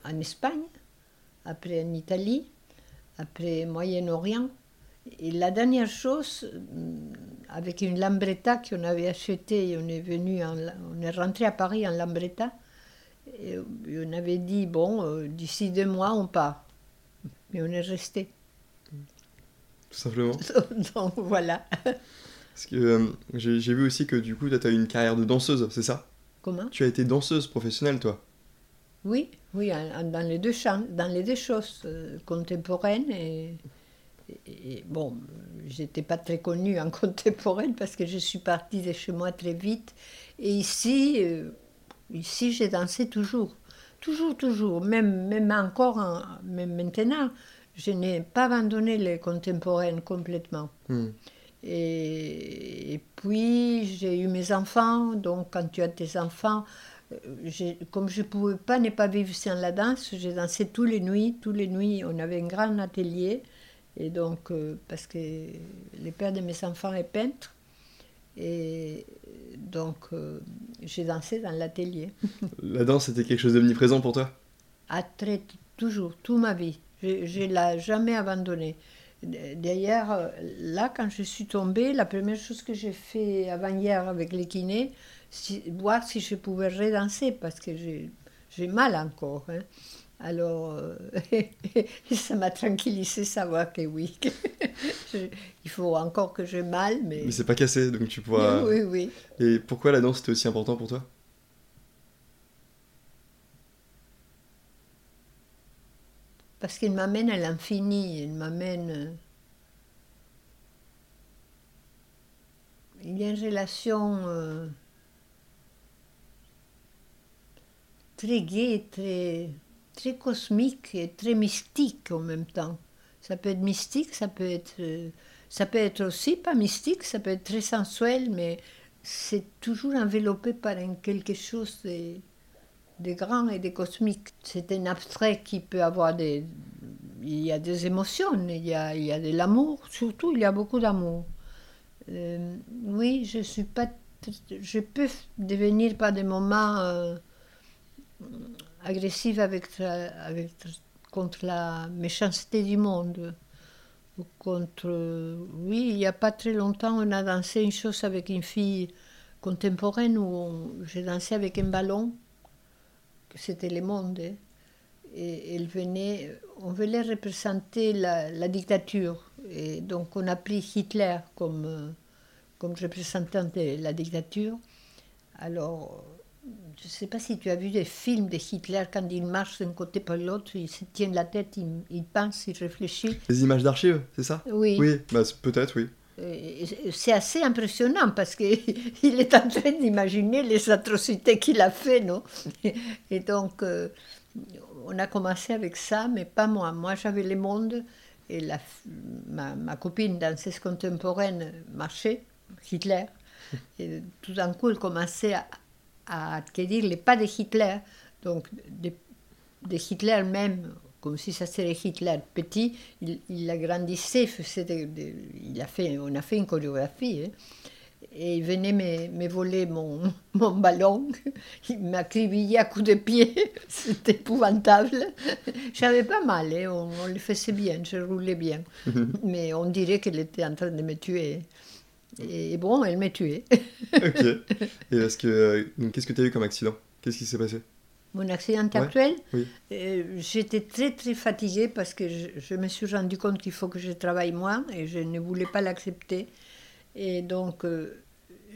en Espagne, après en Italie, après Moyen-Orient. Et la dernière chose, euh, avec une lambretta qu'on avait achetée, on est venu, en, on est rentré à Paris en lambretta, et on avait dit bon, euh, d'ici deux mois on part. Mais on est resté. Tout simplement. Donc voilà. Parce que euh, j'ai vu aussi que du coup, toi, t'as eu une carrière de danseuse, c'est ça? Comment? Tu as été danseuse professionnelle, toi? Oui, oui, dans les deux champs, dans les deux choses contemporaines et, et- bon, j'étais pas très connue en contemporaine parce que je suis partie de chez moi très vite. Et ici, euh, ici j'ai dansé toujours. Toujours, toujours. Même, même encore, hein, même maintenant, je n'ai pas abandonné les contemporains complètement. Hmm. Et, et puis, j'ai eu mes enfants. Donc, quand tu as tes enfants, euh, comme je ne pouvais pas ne pas vivre sans la danse, j'ai dansé tous les nuits. Tous les nuits, on avait un grand atelier. Et donc, euh, parce que le père de mes enfants est peintre. Et donc, euh, j'ai dansé dans l'atelier. La danse, c'était quelque chose d'omniprésent pour toi? À très, toujours, toute ma vie. Je ne l'ai jamais abandonné. D'ailleurs, là, quand je suis tombée, la première chose que j'ai fait avant-hier avec les kinés, c'est voir si je pouvais redanser, parce que j'ai j'ai mal encore. hein. Alors, euh, ça m'a tranquillisé savoir que oui. je- il faut encore que j'ai mal, mais... Mais c'est pas cassé, donc tu pourras... Oui, oui. Et pourquoi la danse était aussi important pour toi? Parce qu'il m'amène à l'infini, il m'amène. euh, Il y a une relation euh, très gaie, très, très cosmique et très mystique en même temps. Ça peut être mystique, ça peut être, euh, ça peut être aussi pas mystique, ça peut être très sensuel, mais c'est toujours enveloppé par quelque chose de, de grand et de cosmique. C'est un abstrait qui peut avoir des... Il y a des émotions, il y a, il y a de l'amour, surtout il y a beaucoup d'amour. Euh, oui, je suis pas... Je peux devenir par des moments euh, agressif avec, contre la méchanceté du monde. Contre, oui, il n'y a pas très longtemps, on a dansé une chose avec une fille contemporaine où j'ai dansé avec un ballon c'était le monde. hein. Et elle venait, on voulait représenter la, la dictature. Et donc on a pris Hitler comme, euh, comme représentant de la dictature. Alors, je ne sais pas si tu as vu des films de Hitler, quand il marche d'un côté par l'autre, il se tient la tête, il, il pense, il réfléchit. Les images d'archives, c'est ça? Oui. Oui, bah, peut-être, oui. Et C'est assez impressionnant parce qu'il est en train d'imaginer les atrocités qu'il a fait, non? Et donc, euh, on a commencé avec ça, mais pas moi. Moi, j'avais le monde et la, ma, ma copine danseuse contemporaine marchait, Hitler. Et tout d'un coup, elle commençait à, à acquérir les pas de Hitler, donc de, de Hitler même, comme si ça serait Hitler petit, il, il agrandissait, il a fait, on a fait une chorégraphie. hein. Et il venait me, me voler mon, mon ballon, il m'acribillait à coups de pied, c'était épouvantable. J'avais pas mal, hein, on, on le faisait bien, je roulais bien. Mais on dirait qu'elle était en train de me tuer. Et bon, elle m'a tué. ok. Et est-ce que... euh, qu'est-ce que tu as eu comme accident? Qu'est-ce qui s'est passé? Mon accident Ouais, actuel, oui. euh, j'étais très très fatiguée parce que je, je me suis rendu compte qu'il faut que je travaille moins et je ne voulais pas l'accepter. Et donc, euh,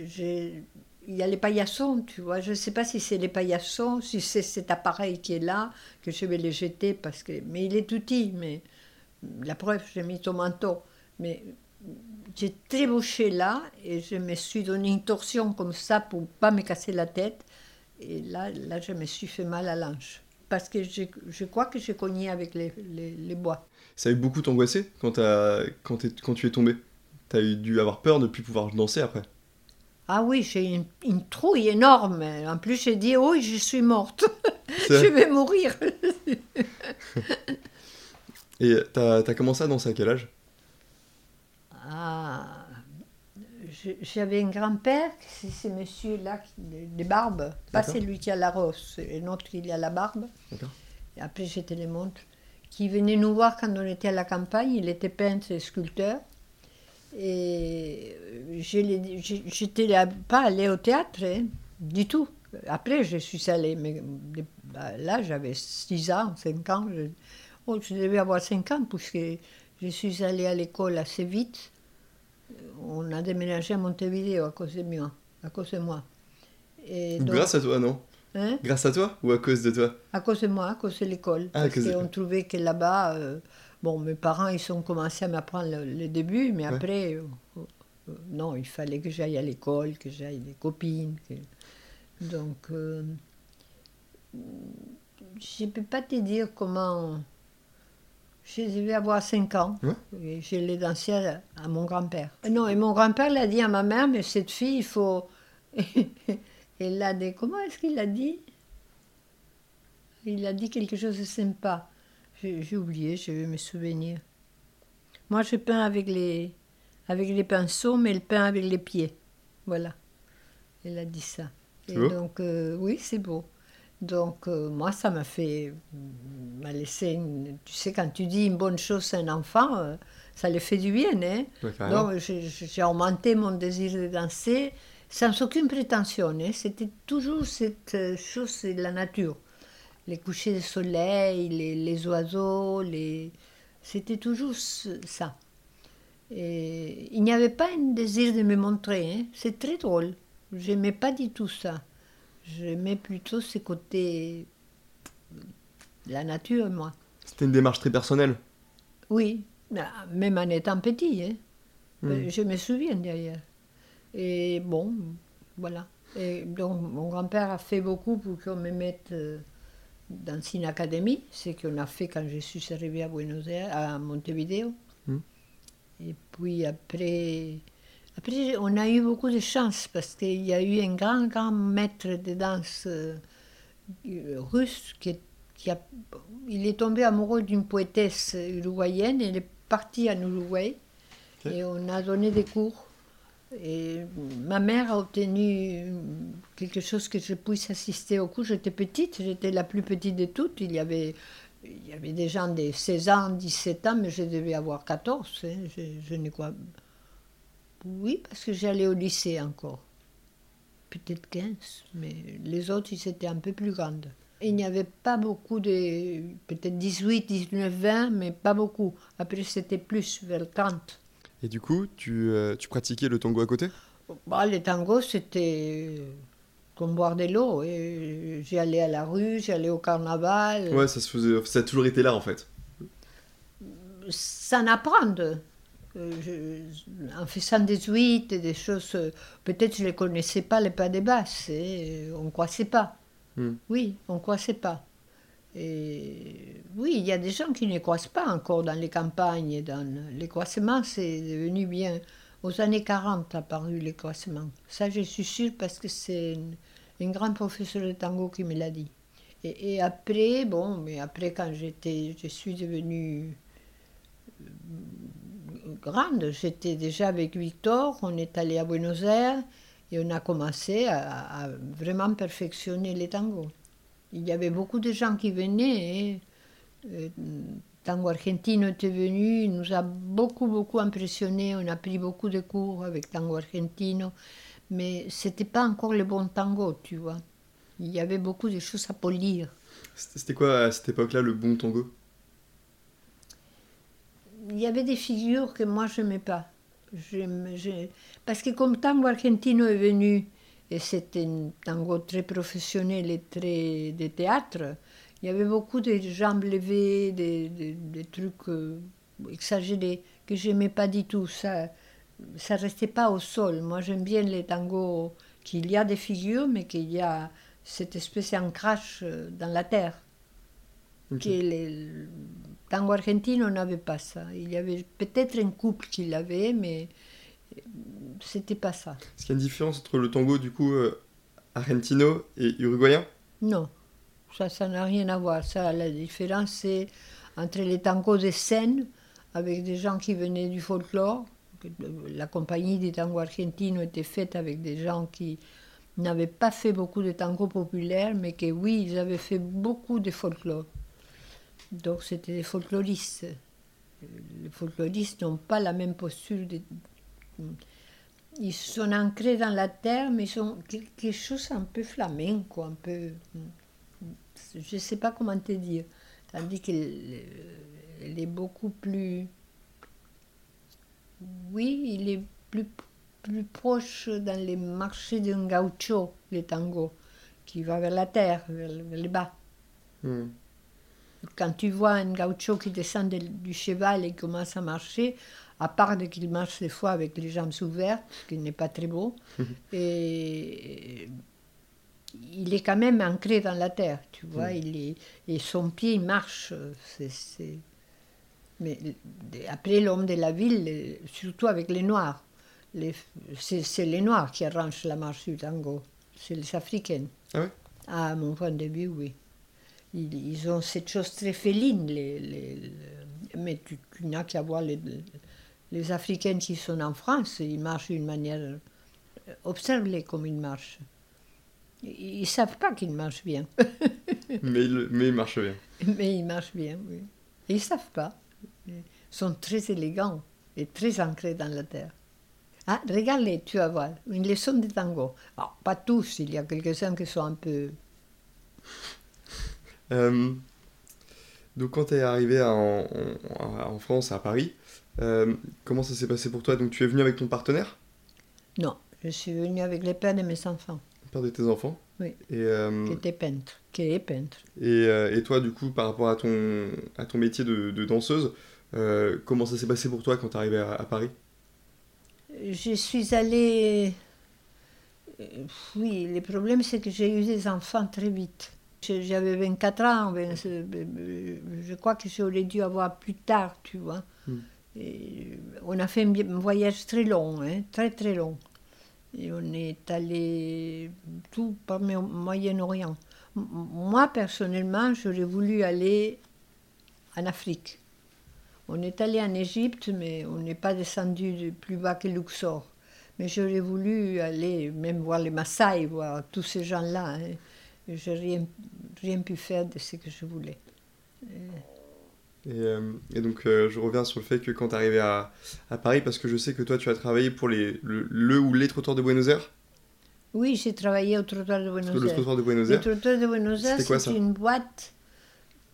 j'ai- il y a les paillassons, tu vois. Je ne sais pas si c'est les paillassons, si c'est cet appareil qui est là, que je vais le jeter parce que. Mais il est outil, mais la preuve, j'ai mis ton manteau. Mais j'ai trébuché là et je me suis donné une torsion comme ça pour pas me casser la tête. Et là, là je me suis fait mal à l'ange. Parce que je, je crois que j'ai cogné avec les, les, les bois. Ça a eu beaucoup t'angoisser quand, quand, quand tu es tombé T'as dû avoir peur de ne plus pouvoir danser après Ah oui, j'ai une, une trouille énorme. En plus, j'ai dit, oui, je suis morte. Je vais mourir. Et t'as as commencé à danser à quel âge Ah, je- j'avais un grand-père, c'est ce monsieur-là, qui- de, de barbe, pas celui qui a la rose, c'est un autre qui a la barbe. Et après, te les montre. Qui venait nous voir quand on était à la campagne, il était peintre et sculpteur. Et je n'étais pas allée au théâtre, hein, du tout. Après, je suis allée, mais bah, là, j'avais 6 ans, 5 ans. Je, oh, je devais avoir 5 ans, puisque je suis allée à l'école assez vite. On a déménagé à Montevideo à cause de moi. À cause de moi. Et donc- Grâce à toi, non hein Grâce à toi ou à cause de toi à cause de moi, à cause de l'école. Ah, parce qu'on trouvait que là-bas, euh, bon, mes parents, ils ont commencé à m'apprendre le, le début, mais Ouais. après, euh, euh, non, il fallait que j'aille à l'école, que j'aille des copines. que- Donc, je ne peux pas te dire comment. Je devais avoir 5 ans. Ouais. Et je l'ai dansé à, à mon grand-père. Non, et mon grand-père l'a dit à ma mère, mais cette fille, il faut. Elle a dit. Comment est-ce qu'il a dit? Il a dit quelque chose de sympa. J'ai oublié, je vais me souvenir. Moi, je peins avec les, avec les pinceaux, mais elle peint avec les pieds. Voilà. Elle a dit ça. Et donc, euh, oui, c'est beau. Donc, euh, moi, ça m'a fait. m'a laissé. une- tu sais, quand tu dis une bonne chose à un enfant, euh, ça lui fait du bien, hein donc, j'ai augmenté mon désir de danser sans aucune prétention. hein. C'était toujours cette euh, chose, c'est la nature. Les couchers de soleil, les, les oiseaux, les... c'était toujours ça. Et il n'y avait pas un désir de me montrer. hein. C'est très drôle. J'aimais pas du tout ça. J'aimais plutôt ce côté la nature, moi. C'était une démarche très personnelle. Oui, même en étant petit. Hein. Hmm. Euh, Je me souviens d'ailleurs. Et bon, voilà. Et donc, mon grand-père a fait beaucoup pour qu'on me mette euh, dans une académie, ce qu'on a fait quand je suis arrivée à Buenos Aires, à Montevideo. Hmm. Et puis après, après, on a eu beaucoup de chance parce qu'il y a eu un grand, grand maître de danse euh, russe qui, qui a, il est tombé amoureux d'une poétesse uruguayenne. Elle est partie en Uruguay et on a donné des cours. Et ma mère a obtenu quelque chose que je puisse assister au cours. J'étais petite, j'étais la plus petite de toutes. Il y avait, il y avait des gens de 16 ans, 17 ans, mais je devais avoir 14. hein. Je, je ne crois. Oui, parce que j'allais au lycée encore. Peut-être 15, mais les autres, ils étaient un peu plus grandes. Il n'y avait pas beaucoup de. Peut-être 18, 19, 20, mais pas beaucoup. Après, c'était plus, vers 30. Et du coup, tu, euh, tu pratiquais le tango à côté? Bah, les tangos, c'était comme boire de l'eau. Et J'allais à la rue, j'allais au carnaval. Ouais, ça, se faisait, ça a toujours été là en fait. Sans apprendre. Euh, je- en faisant des huit des choses. euh, Peut-être je ne les connaissais pas, les pas des basses. et on ne croissait pas. Hmm. Oui, on ne croissait pas. Et oui, il y a des gens qui ne croisent pas encore dans les campagnes. Dans les croisements, c'est devenu bien. Aux années 40 apparu les croisements. Ça, je suis sûre parce que c'est un, un grand professeur de tango qui me l'a dit. Et, et après, bon, mais après, quand j'étais, je suis devenue euh, grande, j'étais déjà avec Victor, on est allé à Buenos Aires et on a commencé à, vraiment perfectionner les tangos. Il y avait beaucoup de gens qui venaient. euh, Tango Argentino était venu, il nous a beaucoup, beaucoup impressionnés. On a pris beaucoup de cours avec Tango Argentino, mais c'était pas encore le bon tango, tu vois. Il y avait beaucoup de choses à polir. C'était quoi à cette époque-là le bon tango? Il y avait des figures que moi je n'aimais pas. Je- Parce que comme Tango Argentino est venu, et c'était un tango très professionnel et très de théâtre, il y avait beaucoup de jambes levées, des, des- des trucs euh, exagérés que je n'aimais pas du tout. Ça ça restait pas au sol. Moi j'aime bien les tangos qu'il y a des figures, mais qu'il y a cette espèce d'ancrage euh, dans la terre Ok. que les- le tango argentino n'avait pas ça. Il y avait peut-être un couple qui l'avait, mais c'était pas ça. Est-ce qu'il y a une différence entre le tango du coup euh, argentino et uruguayen? Non, ça, ça n'a rien à voir. Ça, la différence, c'est entre les tangos de scène, avec des gens qui venaient du folklore. La compagnie des tango argentino était faite avec des gens qui n'avaient pas fait beaucoup de tango populaires, mais que oui, ils avaient fait beaucoup de folklore. Donc c'était des folkloristes. Les folkloristes n'ont pas la même posture. de- Ils sont ancrés dans la terre, mais ils ont quelque chose un peu flamenco, un peu. Je ne sais pas comment te dire. Tandis elle est beaucoup plus. Oui, il est plus, plus proche dans les marchés d'un gaucho, le tango, qui va vers la terre, vers, vers le bas. Hmm. Quand tu vois un gaucho qui descend de- du cheval et commence à marcher, à part qu'il marche des fois avec les jambes ouvertes, ce qui n'est pas très beau, et il est quand même ancré dans la terre, tu vois. Il est, et son pied, il marche. c'est- Mais après, l'homme de la ville, surtout avec les Noirs, c'est les Noirs qui arrangent la marche du tango. C'est les Africains. Ah ouais? À mon point de vue, oui. Ils, ils ont cette chose très féline. Les, les- les- mais tu, tu n'as qu'à voir les, les Africains qui sont en France. Ils marchent d'une manière... Observe-les comme ils marchent. Ils ne savent pas qu'ils marchent bien. mais, il, mais il marche bien. Mais ils marchent bien, oui. Ils ne savent pas. Ils sont très élégants et très ancrés dans la terre. Ah, regarde-les, tu vas voir. Une leçon de tango. Ah, pas tous, il y a quelques-uns qui sont un peu... Euh, donc quand tu es arrivé à- en, France, à Paris, euh, comment ça s'est passé pour toi? Donc tu es venu avec ton partenaire, Non, je suis venue avec les pères de mes enfants, le père de tes enfants? Oui. Et, euh, qui étaient peintres, qui est peintre. et, et toi, du coup, par rapport à ton, à ton métier de, de danseuse, euh, comment ça s'est passé pour toi quand tu es arrivé à, à Paris? Je suis allée... Oui, le problème c'est que j'ai eu des enfants très vite. J'avais 24 ans, c'est- je crois que j'aurais dû avoir plus tard, tu vois. Mm. Et on a fait un voyage très long, hein, très très long. Et on est allé tout par le Moyen-Orient. Moi, personnellement, j'aurais voulu aller en Afrique. On est allé en Égypte, mais on n'est pas descendu de plus bas que Luxor. Mais j'aurais voulu aller même voir les Maasai, voir tous ces gens-là. hein. Et J'ai rien, rien pu faire de ce que je voulais. Et, euh, et donc, euh, je reviens sur le fait que quand tu arrivé à, à Paris, parce que je sais que toi, tu as travaillé pour les, le, le ou les trottoirs de Buenos Aires? Oui, j'ai travaillé au trottoir de Buenos Le Aires. trottoir de Buenos Le Aires trottoir de Buenos Aires, c'est une boîte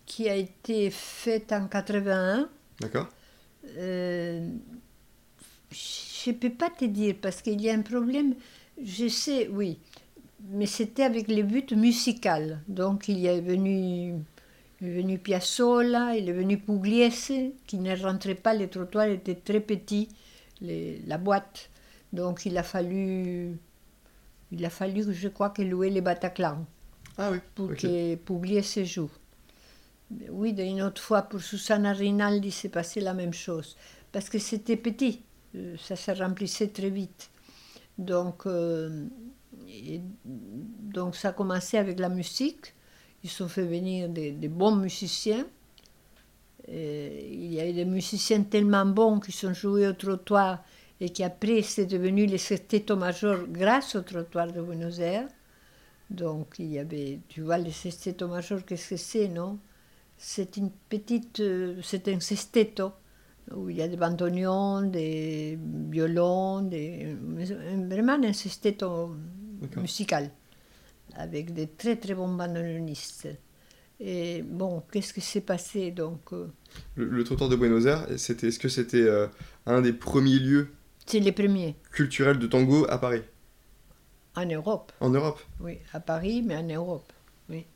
qui a été faite en 81. D'accord Euh, je ne peux pas te dire parce qu'il y a un problème. Je sais, oui, mais c'était avec les buts musical. Donc il y est venu, il est venu Piazzolla, il est venu Pugliese, qui ne rentrait pas, les trottoirs étaient très petits, les- la boîte. Donc il a fallu, il a fallu, je crois, que louer les Bataclan Ah oui, pour ok. que Pugliese joue. Oui, une autre fois pour Susanna Rinaldi, c'est passé la même chose. Parce que c'était petit, euh, ça se remplissait très vite. Donc, euh, donc ça a commencé avec la musique. Ils ont fait venir des, bons musiciens. Il y a des musiciens tellement bons qui sont joués au trottoir et qui après c'est devenu les sexteto major grâce au trottoir de Buenos Aires. Donc il y avait, tu vois, les sexteto major, qu'est-ce que c'est, non? C'est une petite, euh, c'est un sexteto où il y a des bandoneons, des violons, des, vraiment un sexteto Musical avec des très très bons bandoneonistes. Et bon, qu'est-ce qui s'est passé donc euh, Le, le trottoir de Buenos Aires, c'était, est-ce que c'était euh, un des premiers lieux C'est les premiers culturels de tango à Paris? En Europe, En Europe? Oui, à Paris, mais en Europe, oui.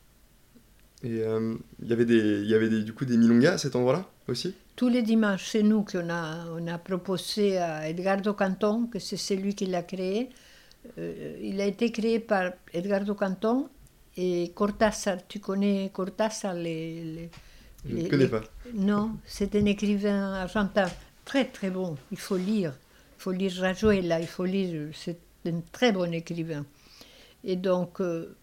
Et euh, il y avait des, il y avait des, du coup des milongas à cet endroit-là aussi? Tous les dimanches, c'est nous qu'on a, on a proposé à Edgardo Canton, que c'est celui qui l'a créé. Euh, il a été créé par Edgardo Canton et Cortázar. Tu connais Cortázar les, les- Je ne les- connais les- pas. Non, c'est un écrivain argentin très très bon. Il faut lire. Il faut lire Rayuela, il faut lire. C'est un très bon écrivain. Et donc, euh,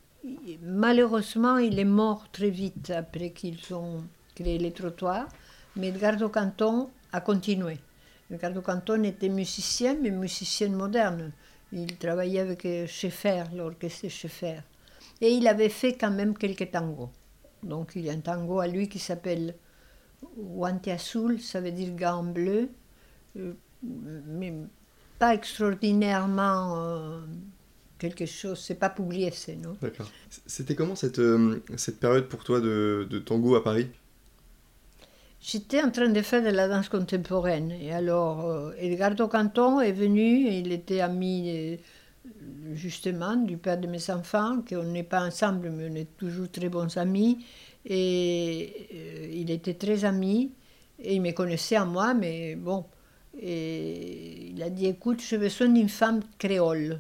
malheureusement, il est mort très vite après qu'ils ont créé les trottoirs. Mais Edgardo Canton a continué. Edgardo Canton était musicien, mais musicien moderne. Il travaillait avec euh, Schaeffer, l'orchestre Schaeffer. Et il avait fait quand même quelques tangos. Donc il y a un tango à lui qui s'appelle Guante Azul, ça veut dire gants bleu, euh, mais pas extraordinairement euh, quelque chose, c'est pas Pugliese, non? D'accord. C'était comment cette, cette période pour toi de, de tango à Paris? J'étais en train de faire de la danse contemporaine. Et alors, euh, Edgardo Canton est venu, il était ami euh, justement du père de mes enfants, qu'on n'est pas ensemble, mais on est toujours très bons amis. Et euh, il était très ami, et il me connaissait à moi, mais bon. Et il a dit Écoute, j'ai besoin d'une femme créole,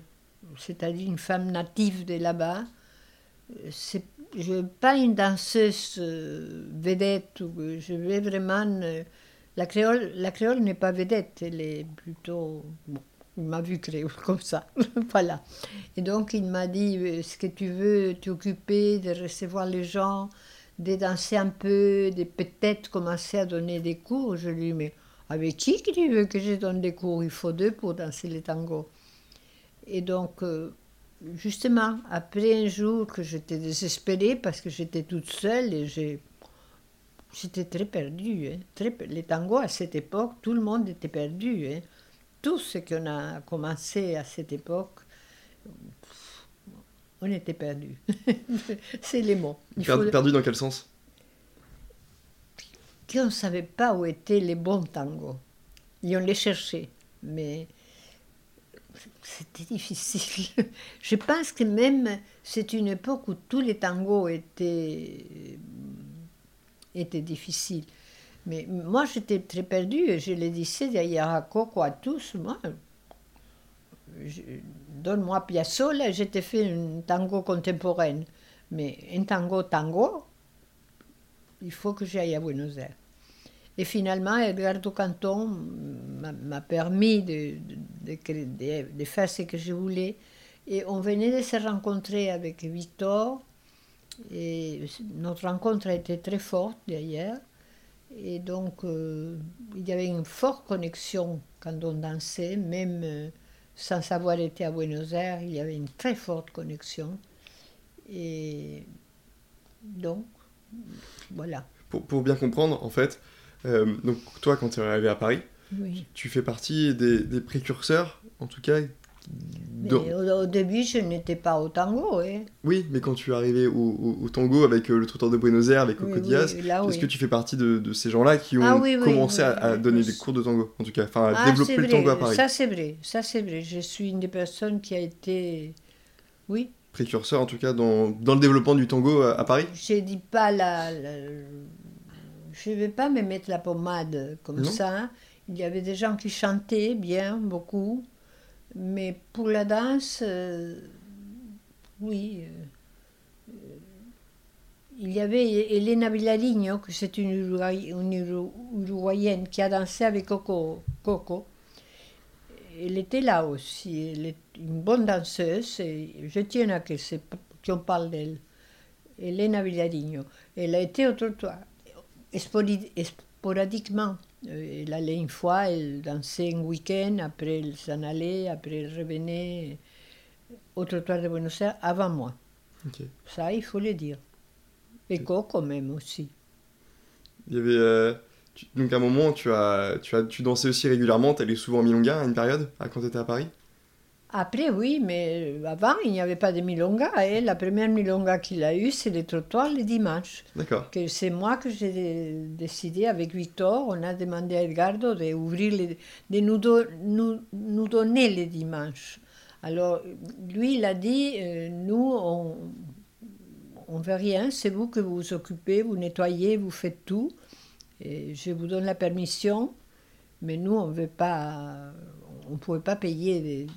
c'est-à-dire une femme native de là-bas. Je veux pas une danseuse euh, vedette. Je veux vraiment. euh, la créole, la créole n'est pas vedette, elle est plutôt. Bon, il m'a vu créole comme ça. voilà. Et donc il m'a dit euh, est-ce que tu veux t'occuper de recevoir les gens, de danser un peu, de peut-être commencer à donner des cours Je lui dis mais avec qui tu veux que je donne des cours? Il faut deux pour danser le tango. Et donc, justement, après un jour que j'étais désespérée parce que j'étais toute seule et j'ai. J'étais très perdue. hein, très Les tangos à cette époque, tout le monde était perdu. hein. Tout ce qu'on a commencé à cette époque, on était perdu. C'est les mots. Il Per- faut- Perdu dans quel sens? Qu'on ne savait pas où étaient les bons tangos. Et on les cherchait, mais c'était difficile. Je pense que même c'est une époque où tous les tangos étaient, étaient difficiles. Mais moi, j'étais très perdue et je les disais derrière à tous, moi, donne-moi Piazzolla et je t'ai fait un tango contemporain. Mais un tango tango, il faut que j'aille à Buenos Aires. Et finalement, Edgardo Canton m'a- permis de, faire ce que je voulais. Et on venait de se rencontrer avec Victor. Et notre rencontre a été très forte d'ailleurs. Et donc, euh, il y avait une forte connexion quand on dansait, même euh, sans avoir été à Buenos Aires, il y avait une très forte connexion. Et donc, voilà. pour, bien comprendre, en fait, donc toi, quand tu es arrivé à Paris, Oui. tu fais partie des, des précurseurs, en tout cas. Mais au, au début, je n'étais pas au tango. Hein. Oui, mais quand tu es arrivé au, au- au tango avec euh, le trottoir de Buenos Aires, avec Coco Oui, Diaz, oui, est-ce oui. que tu fais partie de, de ces gens-là qui ont Ah oui, oui, commencé oui, à, à oui, donner oui. des cours de tango, en tout cas, enfin à Ah, développer le tango à Paris? Ça, c'est vrai. Ça, c'est vrai. Je suis une des personnes qui a été. Oui, Précurseur, en tout cas, dans, dans le développement du tango à, à Paris? Je dis pas la. la- je ne vais pas me mettre la pommade comme Non. ça. Il y avait des gens qui chantaient bien, beaucoup. Mais pour la danse, euh, oui. euh, il y avait Elena Villarigno, que c'est une, Uruguay- une Uruguayenne qui a dansé avec Coco. Coco. Elle était là aussi. Elle est une bonne danseuse. Et je tiens à que qu'on parle d'elle. Elena Villarigno. Elle a été au trottoir. Sporadiquement. Elle allait une fois, elle dansait un week-end, après elle s'en allait, après elle revenait au trottoir de Buenos Aires avant moi. Ça, il faut le dire. Et Coco même aussi. Il y avait. euh, tu- donc à un moment, tu as, tu as, tu dansais aussi régulièrement. Tu allais souvent à Milonga à une période, à quand tu étais à Paris? Après, oui, mais avant, il n'y avait pas de milonga. hein. La première milonga qu'il a eue, c'est les trottoirs le dimanche. D'accord. c'est moi que j'ai dé- décidé avec Victor, on a demandé à Edgardo de, ouvrir les- de nous, do- nous, nous donner les dimanches. Alors, lui, il a dit, euh, nous, on ne fait rien, c'est vous que vous vous occupez, vous nettoyez, vous faites tout. Et je vous donne la permission, mais nous, on veut pas, on ne pouvait pas payer des-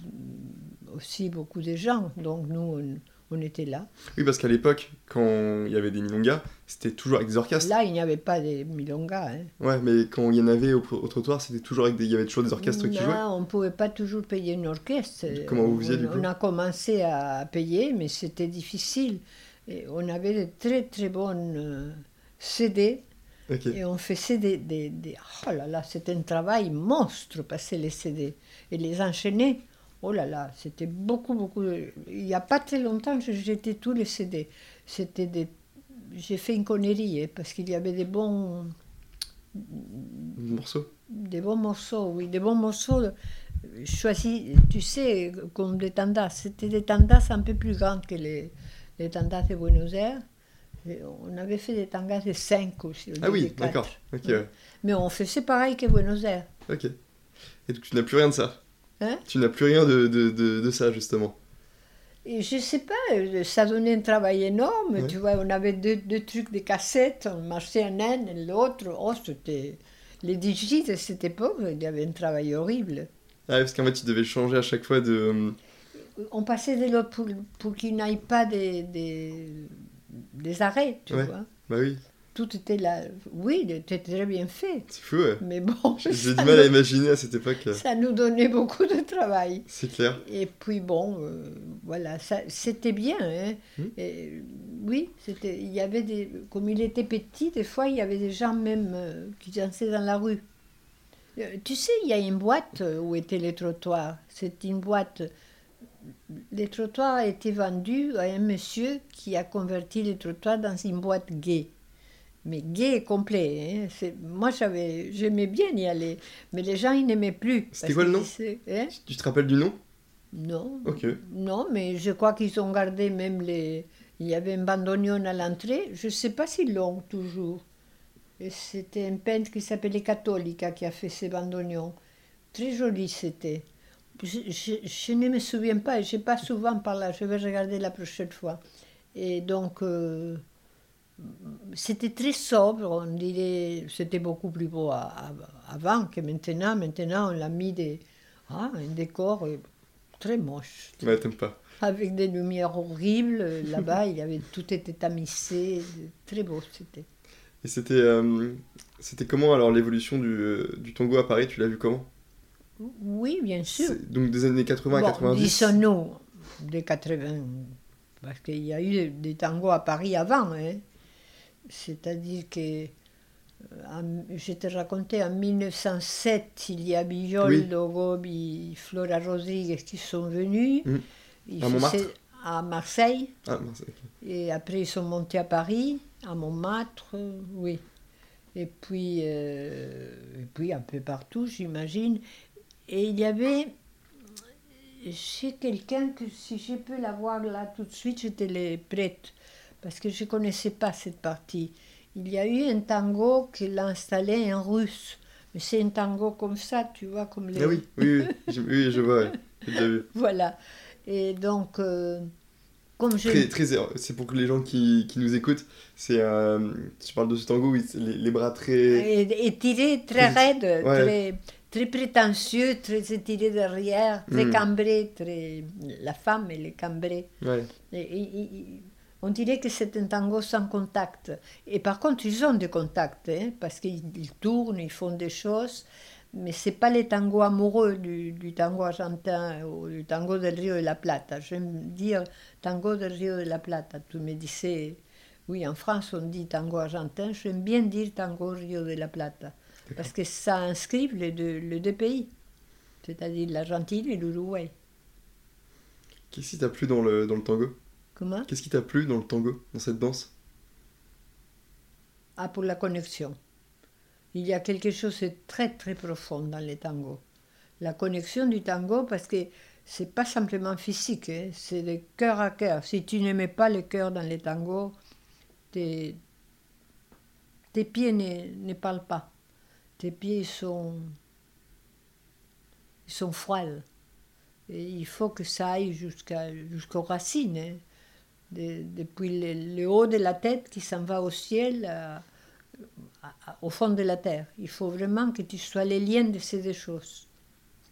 aussi beaucoup de gens. Donc, nous, on, on était là. Oui, parce qu'à l'époque, quand il y avait des Milongas, c'était toujours avec des orchestres. Là, il n'y avait pas de milonga. Hein. Ouais, mais quand il y en avait au, au trottoir, c'était toujours avec des, il y avait toujours des orchestres qui jouaient. on ne pouvait pas toujours payer une orchestre. Comment vous faisiez, du coup On a commencé à payer, mais c'était difficile. Et on avait de très très bonnes euh, CD et on faisait des, des, des- Oh là là, c'était un travail monstre, passer les CD. Et les enchaîner, oh là là, c'était beaucoup, beaucoup. de- Il n'y a pas très longtemps j'ai jeté tous les CD. C'était des... J'ai fait une connerie, hein, parce qu'il y avait des bons Morceau. des bons morceaux, oui, des bons morceaux euh, choisis, tu sais, comme des tandas. C'était des tandas un peu plus grandes que les, les tandas de Buenos Aires. Et on avait fait des tangas de 5 aussi. au Ah oui, d'accord. Ok, Ouais. ouais. Mais on faisait pareil que Buenos Aires. ok. Et donc tu n'as plus rien de ça? Hein Tu n'as plus rien de, de, de, de ça, justement. Et je sais pas, euh, ça donnait un travail énorme. Ouais. Tu vois, on avait deux, deux trucs de cassettes, on marchait un un et l'autre. Oh, c'était. Les digits de cette époque, il y avait un travail horrible. Ah, parce qu'en fait, tu devais changer à chaque fois de. on passait de l'autre pour, pour qu'il n'aille pas des, des, des arrêts, tu Ouais. vois. Bah oui, Tout était là. Oui, c'était très bien fait. c'est fou, ouais. Mais bon, J'ai du mal à nous, imaginer à cette époque. euh, ça nous donnait beaucoup de travail. C'est clair. Et puis bon, euh, voilà, ça, c'était bien. hein. Hmm. Et, oui, c'était, il y avait des, comme il était petit, des fois il y avait des gens même euh, qui dansaient dans la rue. Euh, tu sais, il y a une boîte euh, où étaient les trottoirs. C'est une boîte. Les trottoirs étaient vendus à un monsieur qui a converti les trottoirs dans une boîte gay. Mais gay et complet. hein. C'est- Moi, j'avais, j'aimais bien y aller. Mais les gens, ils n'aimaient plus. C'était quoi le nom hein? Tu te rappelles du nom? Non. Ok. Non, mais je crois qu'ils ont gardé même les. Il y avait un bandoneon à l'entrée. Je ne sais pas s'ils l'ont toujours. Et c'était un peintre qui s'appelait Cattolica qui a fait ces bandoneons. Très joli c'était. Je, je- je ne me souviens pas, je n'ai pas souvent par là. Je vais regarder la prochaine fois. Et donc, euh, c'était très sobre, on dirait. C'était beaucoup plus beau à- à- avant que maintenant. Maintenant, on l'a mis des, ah, un décor euh, très moche Ouais, t'aimes pas. avec des lumières horribles. Là-bas, il y avait tout était tamisé, très beau c'était. Et c'était euh, c'était comment alors l'évolution du, euh, du tango à Paris Tu l'as vu comment? Oui, bien sûr. C'est- Donc des années 80 à Bon, 90 disons-nous, des 80, parce qu'il y a eu des tangos à Paris avant. Hein. C'est-à-dire que, euh, je te racontais, en 1907, il y a Bijoldo, Gobi, Flora Rodriguez qui sont venus. Mm. Ils À Montmartre faisaient- À Marseille. Ah. Et après, ils sont montés à Paris, à Montmartre, euh, oui. Et puis, euh, et puis un peu partout, j'imagine. Et il y avait chez quelqu'un que si je peux la voir là tout de suite, je te les prête, parce que je ne connaissais pas cette partie. Il y a eu un tango qu'il a installé en russe. Mais c'est un tango comme ça, tu vois, comme les... Ah oui, oui, oui, je, oui, je vois. Voilà. Et donc, euh, comme je... Très, très, c'est pour que les gens qui, qui nous écoutent, c'est, euh, tu parles de ce tango, oui, les, les bras très... Et, étiré, très raide, Ouais. très, très prétentieux, très étiré derrière, très Mm. cambré, très... La femme, elle est cambrée. Ouais, Et- et- et- on dirait que c'est un tango sans contact. Et par contre, ils ont des contacts, hein, parce qu'ils ils tournent, ils font des choses, mais c'est pas les tangos amoureux du, du tango argentin ou du tango del Rio de la Plata. J'aime dire tango del Rio de la Plata. Tu me disais, oui, en France on dit tango argentin, j'aime bien dire tango Rio de la Plata, parce que ça inscrit les deux, les deux pays, c'est-à-dire l'Argentine et l'Uruguay. Qu'est-ce qui t'a plu dans le, dans le tango? Comment? Qu'est-ce qui t'a plu dans le tango, dans cette danse? Ah, pour la connexion. Il y a quelque chose de très très profond dans les tangos. La connexion du tango, parce que c'est pas simplement physique, hein, c'est de cœur à cœur. Si tu n'aimais pas le cœur dans les tangos, tes, tes pieds ne, ne parlent pas. Tes pieds sont, ils sont froids. Et il faut que ça aille jusqu'à, jusqu'aux racines. hein. De- depuis le, haut de la tête qui s'en va au ciel, à- au fond de la terre. Il faut vraiment que tu sois les liens de ces deux choses.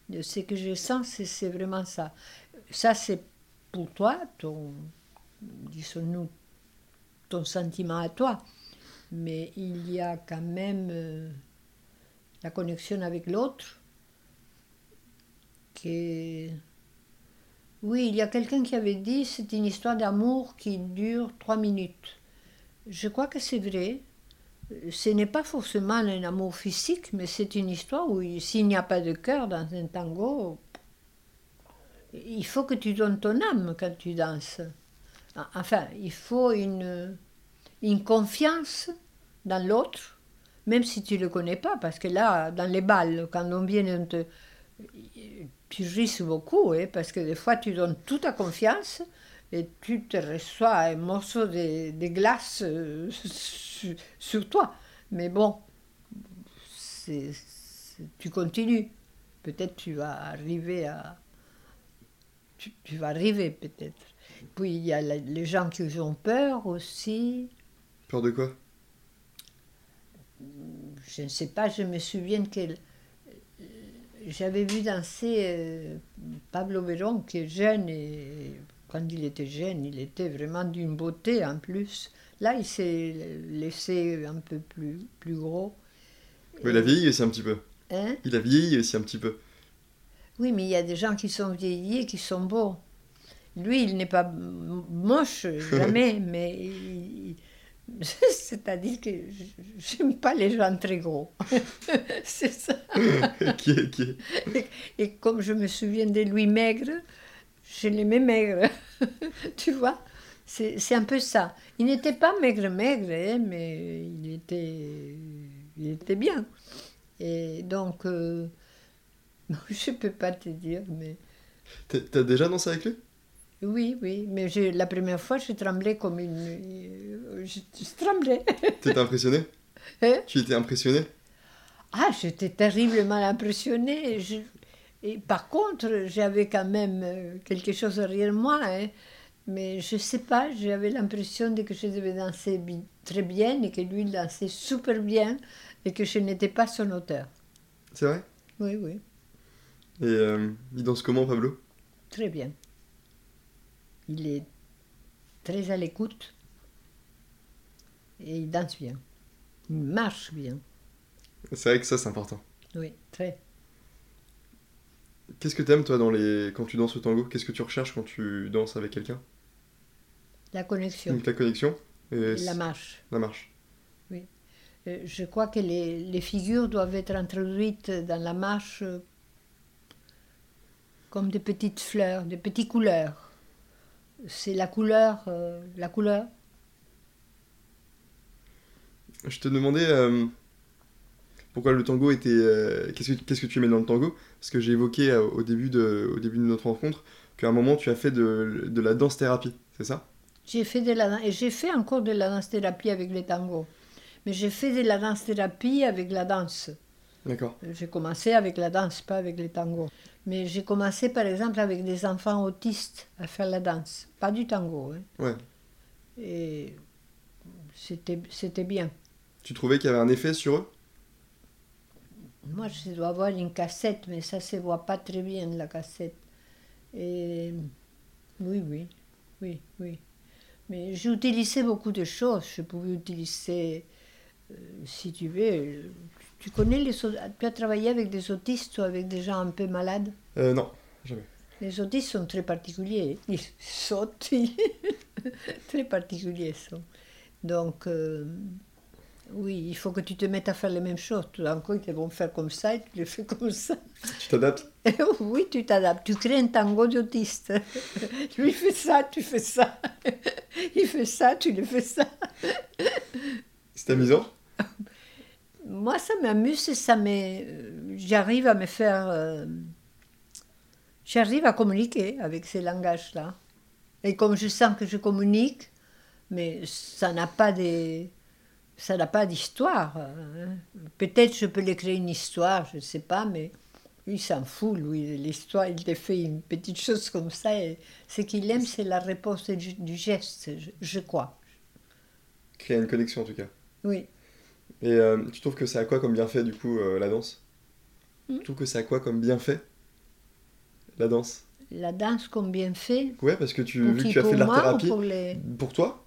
De ce que je sens, c'est, vraiment ça. Ça, c'est pour toi, ton, disons-nous, ton sentiment à toi. Mais il y a quand même euh, la connexion avec l'autre. Que... Oui, il y a quelqu'un qui avait dit c'est une histoire d'amour qui dure trois minutes. Je crois que c'est vrai. Ce n'est pas forcément un amour physique, mais c'est une histoire où il- s'il n'y a pas de cœur dans un tango, il faut que tu donnes ton âme quand tu danses. Enfin, il faut une, une confiance dans l'autre, même si tu ne le connais pas, parce que là, dans les balles, quand on vient, on te, tu risques beaucoup, hein, parce que des fois, tu donnes toute ta confiance et tu te reçois un morceau de, de glace euh, sur, sur toi. Mais bon, c'est- tu continues. Peut-être tu vas arriver à... Tu, tu vas arriver peut-être. Puis il y a la- les gens qui ont peur aussi. Peur de quoi? Je ne sais pas, je me souviens que j'avais vu danser euh, Pablo Véron, qui est jeune, et quand il était jeune, il était vraiment d'une beauté en plus. Là, il s'est laissé un peu plus, plus gros. Mais il a vieilli aussi un petit peu. Hein? Il a vieilli aussi un petit peu. Oui, mais il y a des gens qui sont vieillis et qui sont beaux. Lui, il n'est pas moche, jamais, mais il- c'est-à-dire que je- j'aime pas les gens très gros. c'est ça. est- Et comme je me souviens de lui maigre, je l'aimais maigre. tu vois C'est un peu ça. Il n'était pas maigre-maigre, hein, mais il était, il était bien. Et donc, euh, je ne peux pas te dire, mais T'as- T'as déjà dansé avec lui? Oui, oui. Mais la première fois, je tremblais comme une. euh, Je, je tremblais. T'étais impressionné? Hein? Tu étais impressionné? Ah, j'étais terriblement impressionnée. Je- Et par contre, j'avais quand même euh, quelque chose derrière moi. hein. Mais je sais pas, j'avais l'impression de que je devais danser bi- très bien et que lui il dansait super bien et que je n'étais pas son auteur. C'est vrai? Oui, oui, Et euh, il danse comment, Pablo? Très bien. Il est très à l'écoute et il danse bien. Il marche bien. C'est vrai que ça, c'est important. Oui, très. Qu'est-ce que t'aimes, toi, dans les... quand tu danses au tango? Qu'est-ce que tu recherches quand tu danses avec quelqu'un? La connexion, Donc la connexion et la marche. la marche. Euh, Je crois que les, les figures doivent être introduites dans la marche euh, comme des petites fleurs, des petites couleurs. C'est la couleur, euh, la couleur. Je te demandais euh, pourquoi le tango était. euh, qu'est-ce, que, qu'est-ce que tu aimais dans le tango? Parce que j'ai évoqué au, début de, au début de notre rencontre qu'à un moment tu as fait de, de la danse-thérapie, c'est ça? J'ai fait de la et j'ai fait encore de la danse thérapie avec les tangos. Mais j'ai fait de la danse thérapie avec la danse. D'accord. J'ai commencé avec la danse, pas avec les tangos. Mais j'ai commencé par exemple avec des enfants autistes à faire la danse, pas du tango. hein. Ouais. Et c'était c'était bien. Tu trouvais qu'il y avait un effet sur eux? Moi, je dois avoir une cassette, mais ça se voit pas très bien, la cassette. Et oui, oui, oui, oui. Mais j'utilisais beaucoup de choses. Je pouvais utiliser, euh, si tu veux, euh, tu connais les... au- Tu as travaillé avec des autistes ou avec des gens un peu malades euh, Non, jamais. Les autistes sont très particuliers. Ils sautent. ils- très particuliers sont. Donc, euh, oui, il faut que tu te mettes à faire les mêmes choses. Tout d'un coup, ils te vont faire comme ça et tu le fais comme ça. Tu t'adaptes oui, tu t'adaptes. Tu crées un tango d'autiste. Lui fait ça, tu fais ça. Il fait ça, tu le fais ça. C'est amusant Moi, ça m'amuse et ça me... J'arrive à me faire... euh, J'arrive à communiquer avec ces langages-là. Et comme je sens que je communique, mais ça n'a pas de... Ça n'a pas d'histoire. hein. Peut-être je peux lui créer une histoire, je ne sais pas, mais lui, il s'en fout, lui. L'histoire, il te fait une petite chose comme ça. Et ce qu'il aime, c'est la réponse du, du geste, je, je crois. Créer une connexion en tout cas. Oui. Et euh, tu trouves que c'est à quoi comme bienfait du coup euh, la danse? Hmm? Tu trouves que c'est à quoi comme bienfait? La danse? La danse, combien fait Ouais, parce que tu, vu que tu as fait de l'art moi ou thérapie, pour les... pour toi?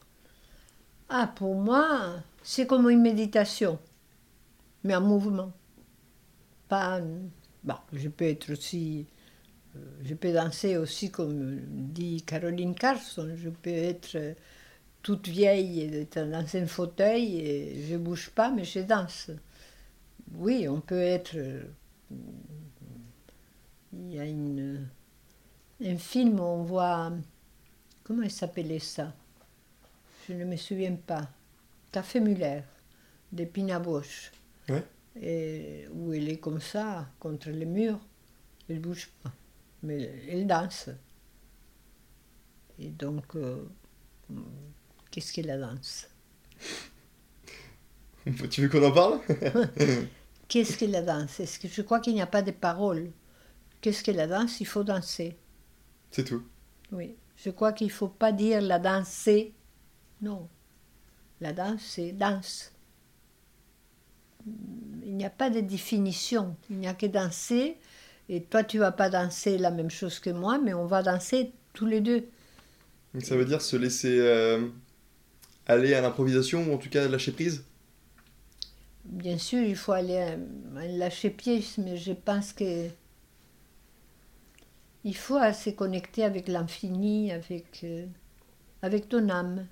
Ah, pour moi, c'est comme une méditation, mais en mouvement. Pas. Bon, je peux être aussi. euh, Je peux danser aussi, comme dit Caroline Carson. Je peux être toute vieille dans un fauteuil et je bouge pas, mais je danse. Oui, on peut être. euh, Il y a une, un film où on voit. Comment il s'appelait ça? Je ne me souviens pas. Café Muller, de Pina Bausch. Ouais. Et où elle est comme ça, contre le mur. Elle ne bouge pas. Mais elle danse. Et donc, euh, qu'est-ce que la danse Tu veux qu'on en parle? Qu'est-ce que la danse Est-ce que je crois qu'il n'y a pas de paroles? Qu'est-ce que la danse Il faut danser. C'est tout. Oui. Je crois qu'il ne faut pas dire la danse c'est. Non. La danse, c'est danse. Il n'y a pas de définition. Il n'y a que danser Et toi, tu vas pas danser la même chose que moi, mais on va danser tous les deux. Donc ça veut dire se laisser euh, aller à l'improvisation ou en tout cas lâcher prise? Bien sûr, il faut aller à un lâcher prise, mais je pense que il faut se connecter avec l'infini, avec, euh, avec ton âme.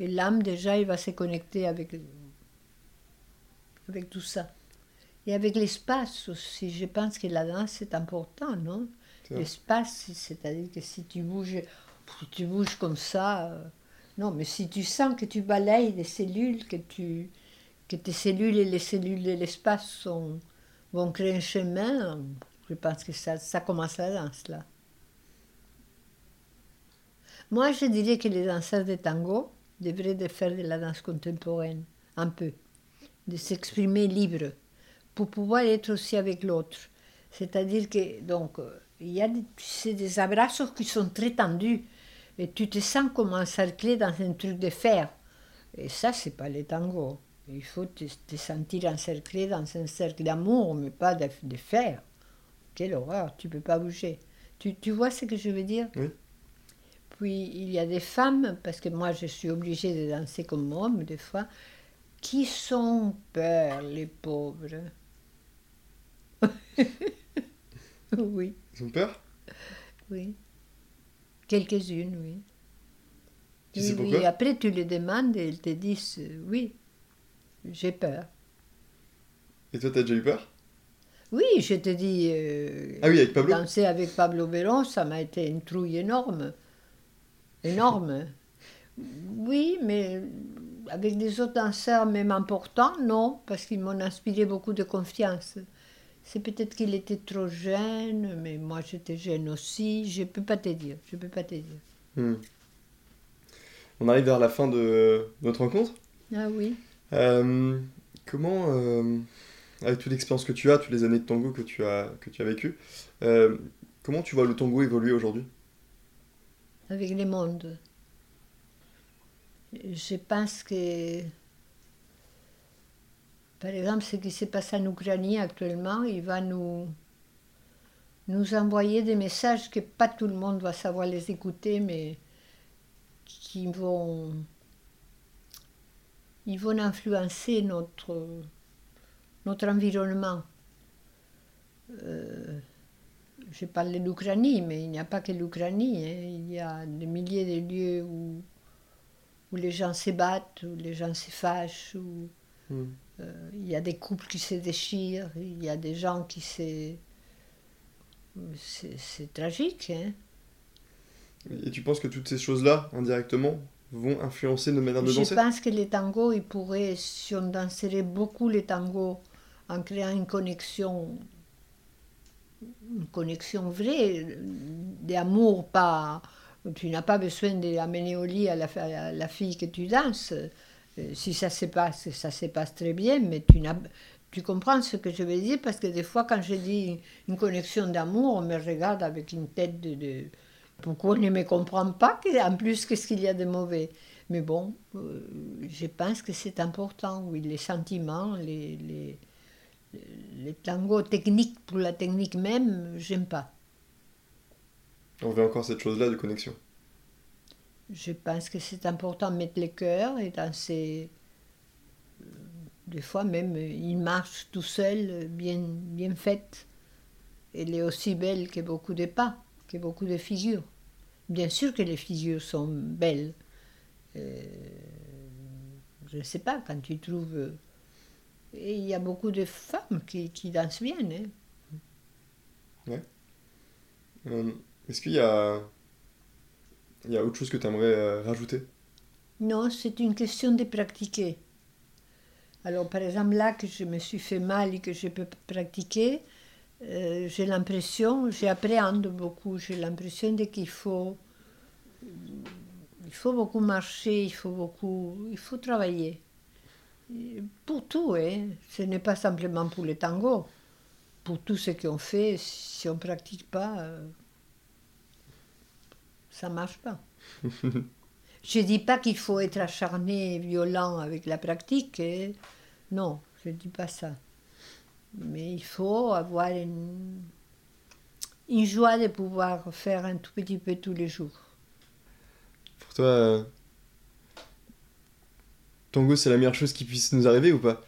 Et l'âme, déjà, il va se connecter avec, avec tout ça. Et avec l'espace aussi. Je pense que la danse, c'est important, non? L'espace, c'est-à-dire que si tu bouges, tu bouges comme ça. Non, mais si tu sens que tu balayes des cellules, que, tu, que tes cellules et les cellules de l'espace sont, vont créer un chemin, je pense que ça, ça commence la danse, là. Moi, je dirais que les danseurs de tango devraient de faire de la danse contemporaine, un peu, de s'exprimer libre, pour pouvoir être aussi avec l'autre. C'est-à-dire que, donc, euh, il y a des, des qui sont très tendus, et tu te sens comme encerclé dans un truc de fer. Et ça, c'est pas le tango. Il faut te, te sentir encerclé dans un cercle d'amour, mais pas de, de fer. Quelle horreur, tu peux pas bouger. Tu, tu vois ce que je veux dire? Oui. Puis il y a des femmes, parce que moi je suis obligée de danser comme homme des fois, qui sont peur, les pauvres. oui, Ils ont peur? Oui. Quelques-unes, oui. Tu oui, sais oui. pourquoi? Après, tu les demandes et elles te disent euh, oui, j'ai peur. Et toi, t'as déjà eu peur? Oui, je te dis. euh, Ah oui, avec Pablo? Danser avec Pablo Belon, ça m'a été une trouille énorme. Énorme. oui, mais avec des autres danseurs, même importants, non, parce qu'ils m'ont inspiré beaucoup de confiance. C'est peut-être qu'il était trop jeune, mais moi j'étais jeune aussi. Je peux pas te dire. Je peux pas te dire. Hmm. On arrive vers la fin de notre rencontre. Ah oui. Euh, comment, euh, avec toute l'expérience que tu as, toutes les années de tango que tu as, que tu as vécues, euh, comment tu vois le tango évoluer aujourd'hui? Avec les mondes. Je pense que, par exemple, ce qui se passe en Ukraine actuellement, il va nous, nous envoyer des messages que pas tout le monde va savoir les écouter, mais qui vont, ils vont influencer notre, notre environnement. Euh, je parle de l'Ukraine, mais il n'y a pas que l'Ukraine. hein. Il y a des milliers de lieux où, où les gens se battent, où les gens se fâchent, Hmm. Euh, il y a des couples qui se déchirent, il y a des gens qui se... C'est tragique. Hein? Et tu penses que toutes ces choses-là, indirectement, vont influencer nos manières de Je danser? pense que les tangos, ils pourraient, si on danserait beaucoup les tangos en créant une connexion, une connexion vraie, d'amour, pas. Tu n'as pas besoin d'amener au lit à la, à la fille que tu danses. Euh, Si ça se passe, ça se passe très bien, mais tu. Tu comprends ce que je veux dire Parce que des fois, quand je dis une connexion d'amour, on me regarde avec une tête de. de pourquoi on ne me comprend pas En plus, qu'est-ce qu'il y a de mauvais? Mais bon, euh, je pense que c'est important, oui, les sentiments, les, les, les tangos techniques pour la technique même, j'aime pas. On veut encore cette chose-là de connexion. Je pense que c'est important de mettre le cœur et danser. Des fois même, il marche tout seul, bien, bien faite. Elle est aussi belle que beaucoup de pas, que beaucoup de figures. Bien sûr que les figures sont belles. Euh, je ne sais pas, quand tu trouves... Et il y a beaucoup de femmes qui, qui dansent bien. hein. Euh, Est-ce qu'il y a... Il y a autre chose que tu aimerais rajouter? Non, c'est une question de pratiquer. Alors, par exemple, là que je me suis fait mal et que je peux pratiquer, euh, j'ai l'impression, j'appréhende beaucoup, j'ai l'impression qu'il faut, il faut beaucoup marcher, il faut beaucoup, il faut travailler. Pour tout, hein. ce n'est pas simplement pour le tango. Pour tout ce qu'on fait, si on ne pratique pas, euh, ça ne marche pas. Je ne dis pas qu'il faut être acharné et violent avec la pratique. hein. Non, je ne dis pas ça. Mais il faut avoir une, une joie de pouvoir faire un tout petit peu tous les jours. Pour toi, euh, tango, c'est la meilleure chose qui puisse nous arriver ou pas?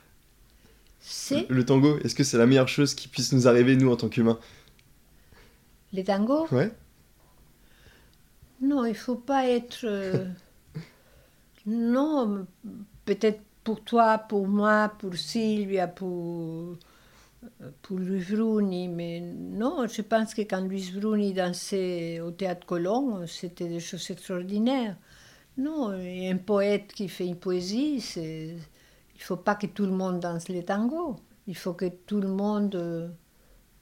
C'est? Le tango, est-ce que c'est la meilleure chose qui puisse nous arriver, nous, en tant qu'humains? Les tangos? Ouais Non, il faut pas être. euh, non, peut-être pour toi, pour moi, pour Sylvia, pour, pour Luis Bruni, mais non, je pense que quand Luis Bruni dansait au théâtre Colomb, c'était des choses extraordinaires. Non, un poète qui fait une poésie. Il faut pas que tout le monde danse les tangos. Il faut que tout le monde euh,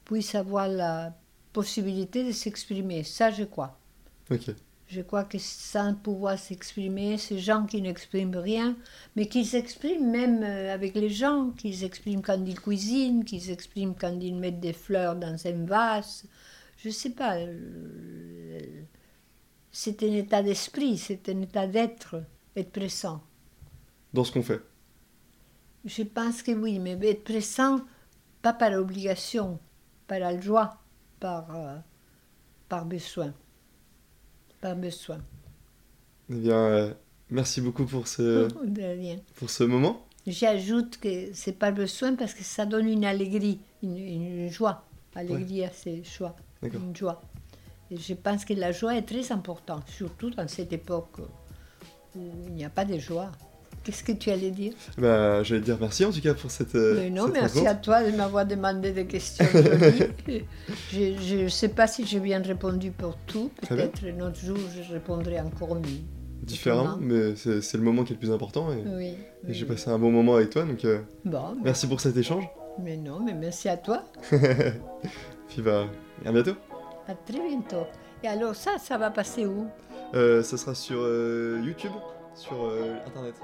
puisse avoir la possibilité de s'exprimer. Ça, je crois. Je crois que sans pouvoir s'exprimer, ces gens qui n'expriment rien, mais qui s'expriment même euh, avec les gens, qui s'expriment quand ils cuisinent, qui s'expriment quand ils mettent des fleurs dans un vase. Je ne sais pas. euh, C'est un état d'esprit, c'est un état d'être, être présent. Dans ce qu'on fait. Je pense que oui, mais être présent, pas par obligation, par la joie, par, euh, par besoin. Par besoin. Eh bien, euh, merci beaucoup pour ce, pour ce moment. J'ajoute que c'est pas besoin parce que ça donne une alegrie, une, une joie. Alegria, c'est joie, une joie. Et je pense que la joie est très importante, surtout dans cette époque où il n'y a pas de joie. Qu'est-ce que tu allais dire Bah, j'allais dire merci en tout cas pour cette. Mais Non, cette merci rencontre. à toi de m'avoir demandé des questions je ne sais pas si j'ai bien répondu pour tout. Peut-être un autre jour, je répondrai encore mieux. Différemment, mais c'est le moment qui est le plus important et, Oui. et oui. j'ai passé un bon moment avec toi, donc euh, Bon, mais, merci pour cet échange. mais non, mais merci à toi. Puis bah, à bientôt. À très bientôt. Et alors ça, ça va passer où? Euh, ça sera sur euh, YouTube, sur internet.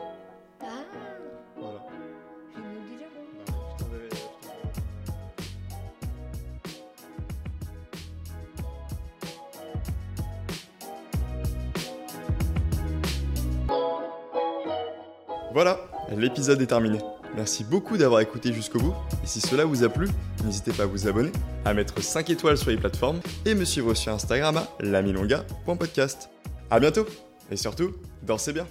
Voilà, l'épisode est terminé. Merci beaucoup d'avoir écouté jusqu'au bout. Et si cela vous a plu, n'hésitez pas à vous abonner, à mettre 5 étoiles sur les plateformes et me suivre sur Instagram à lamilonga.podcast. A bientôt Et surtout, dansez bien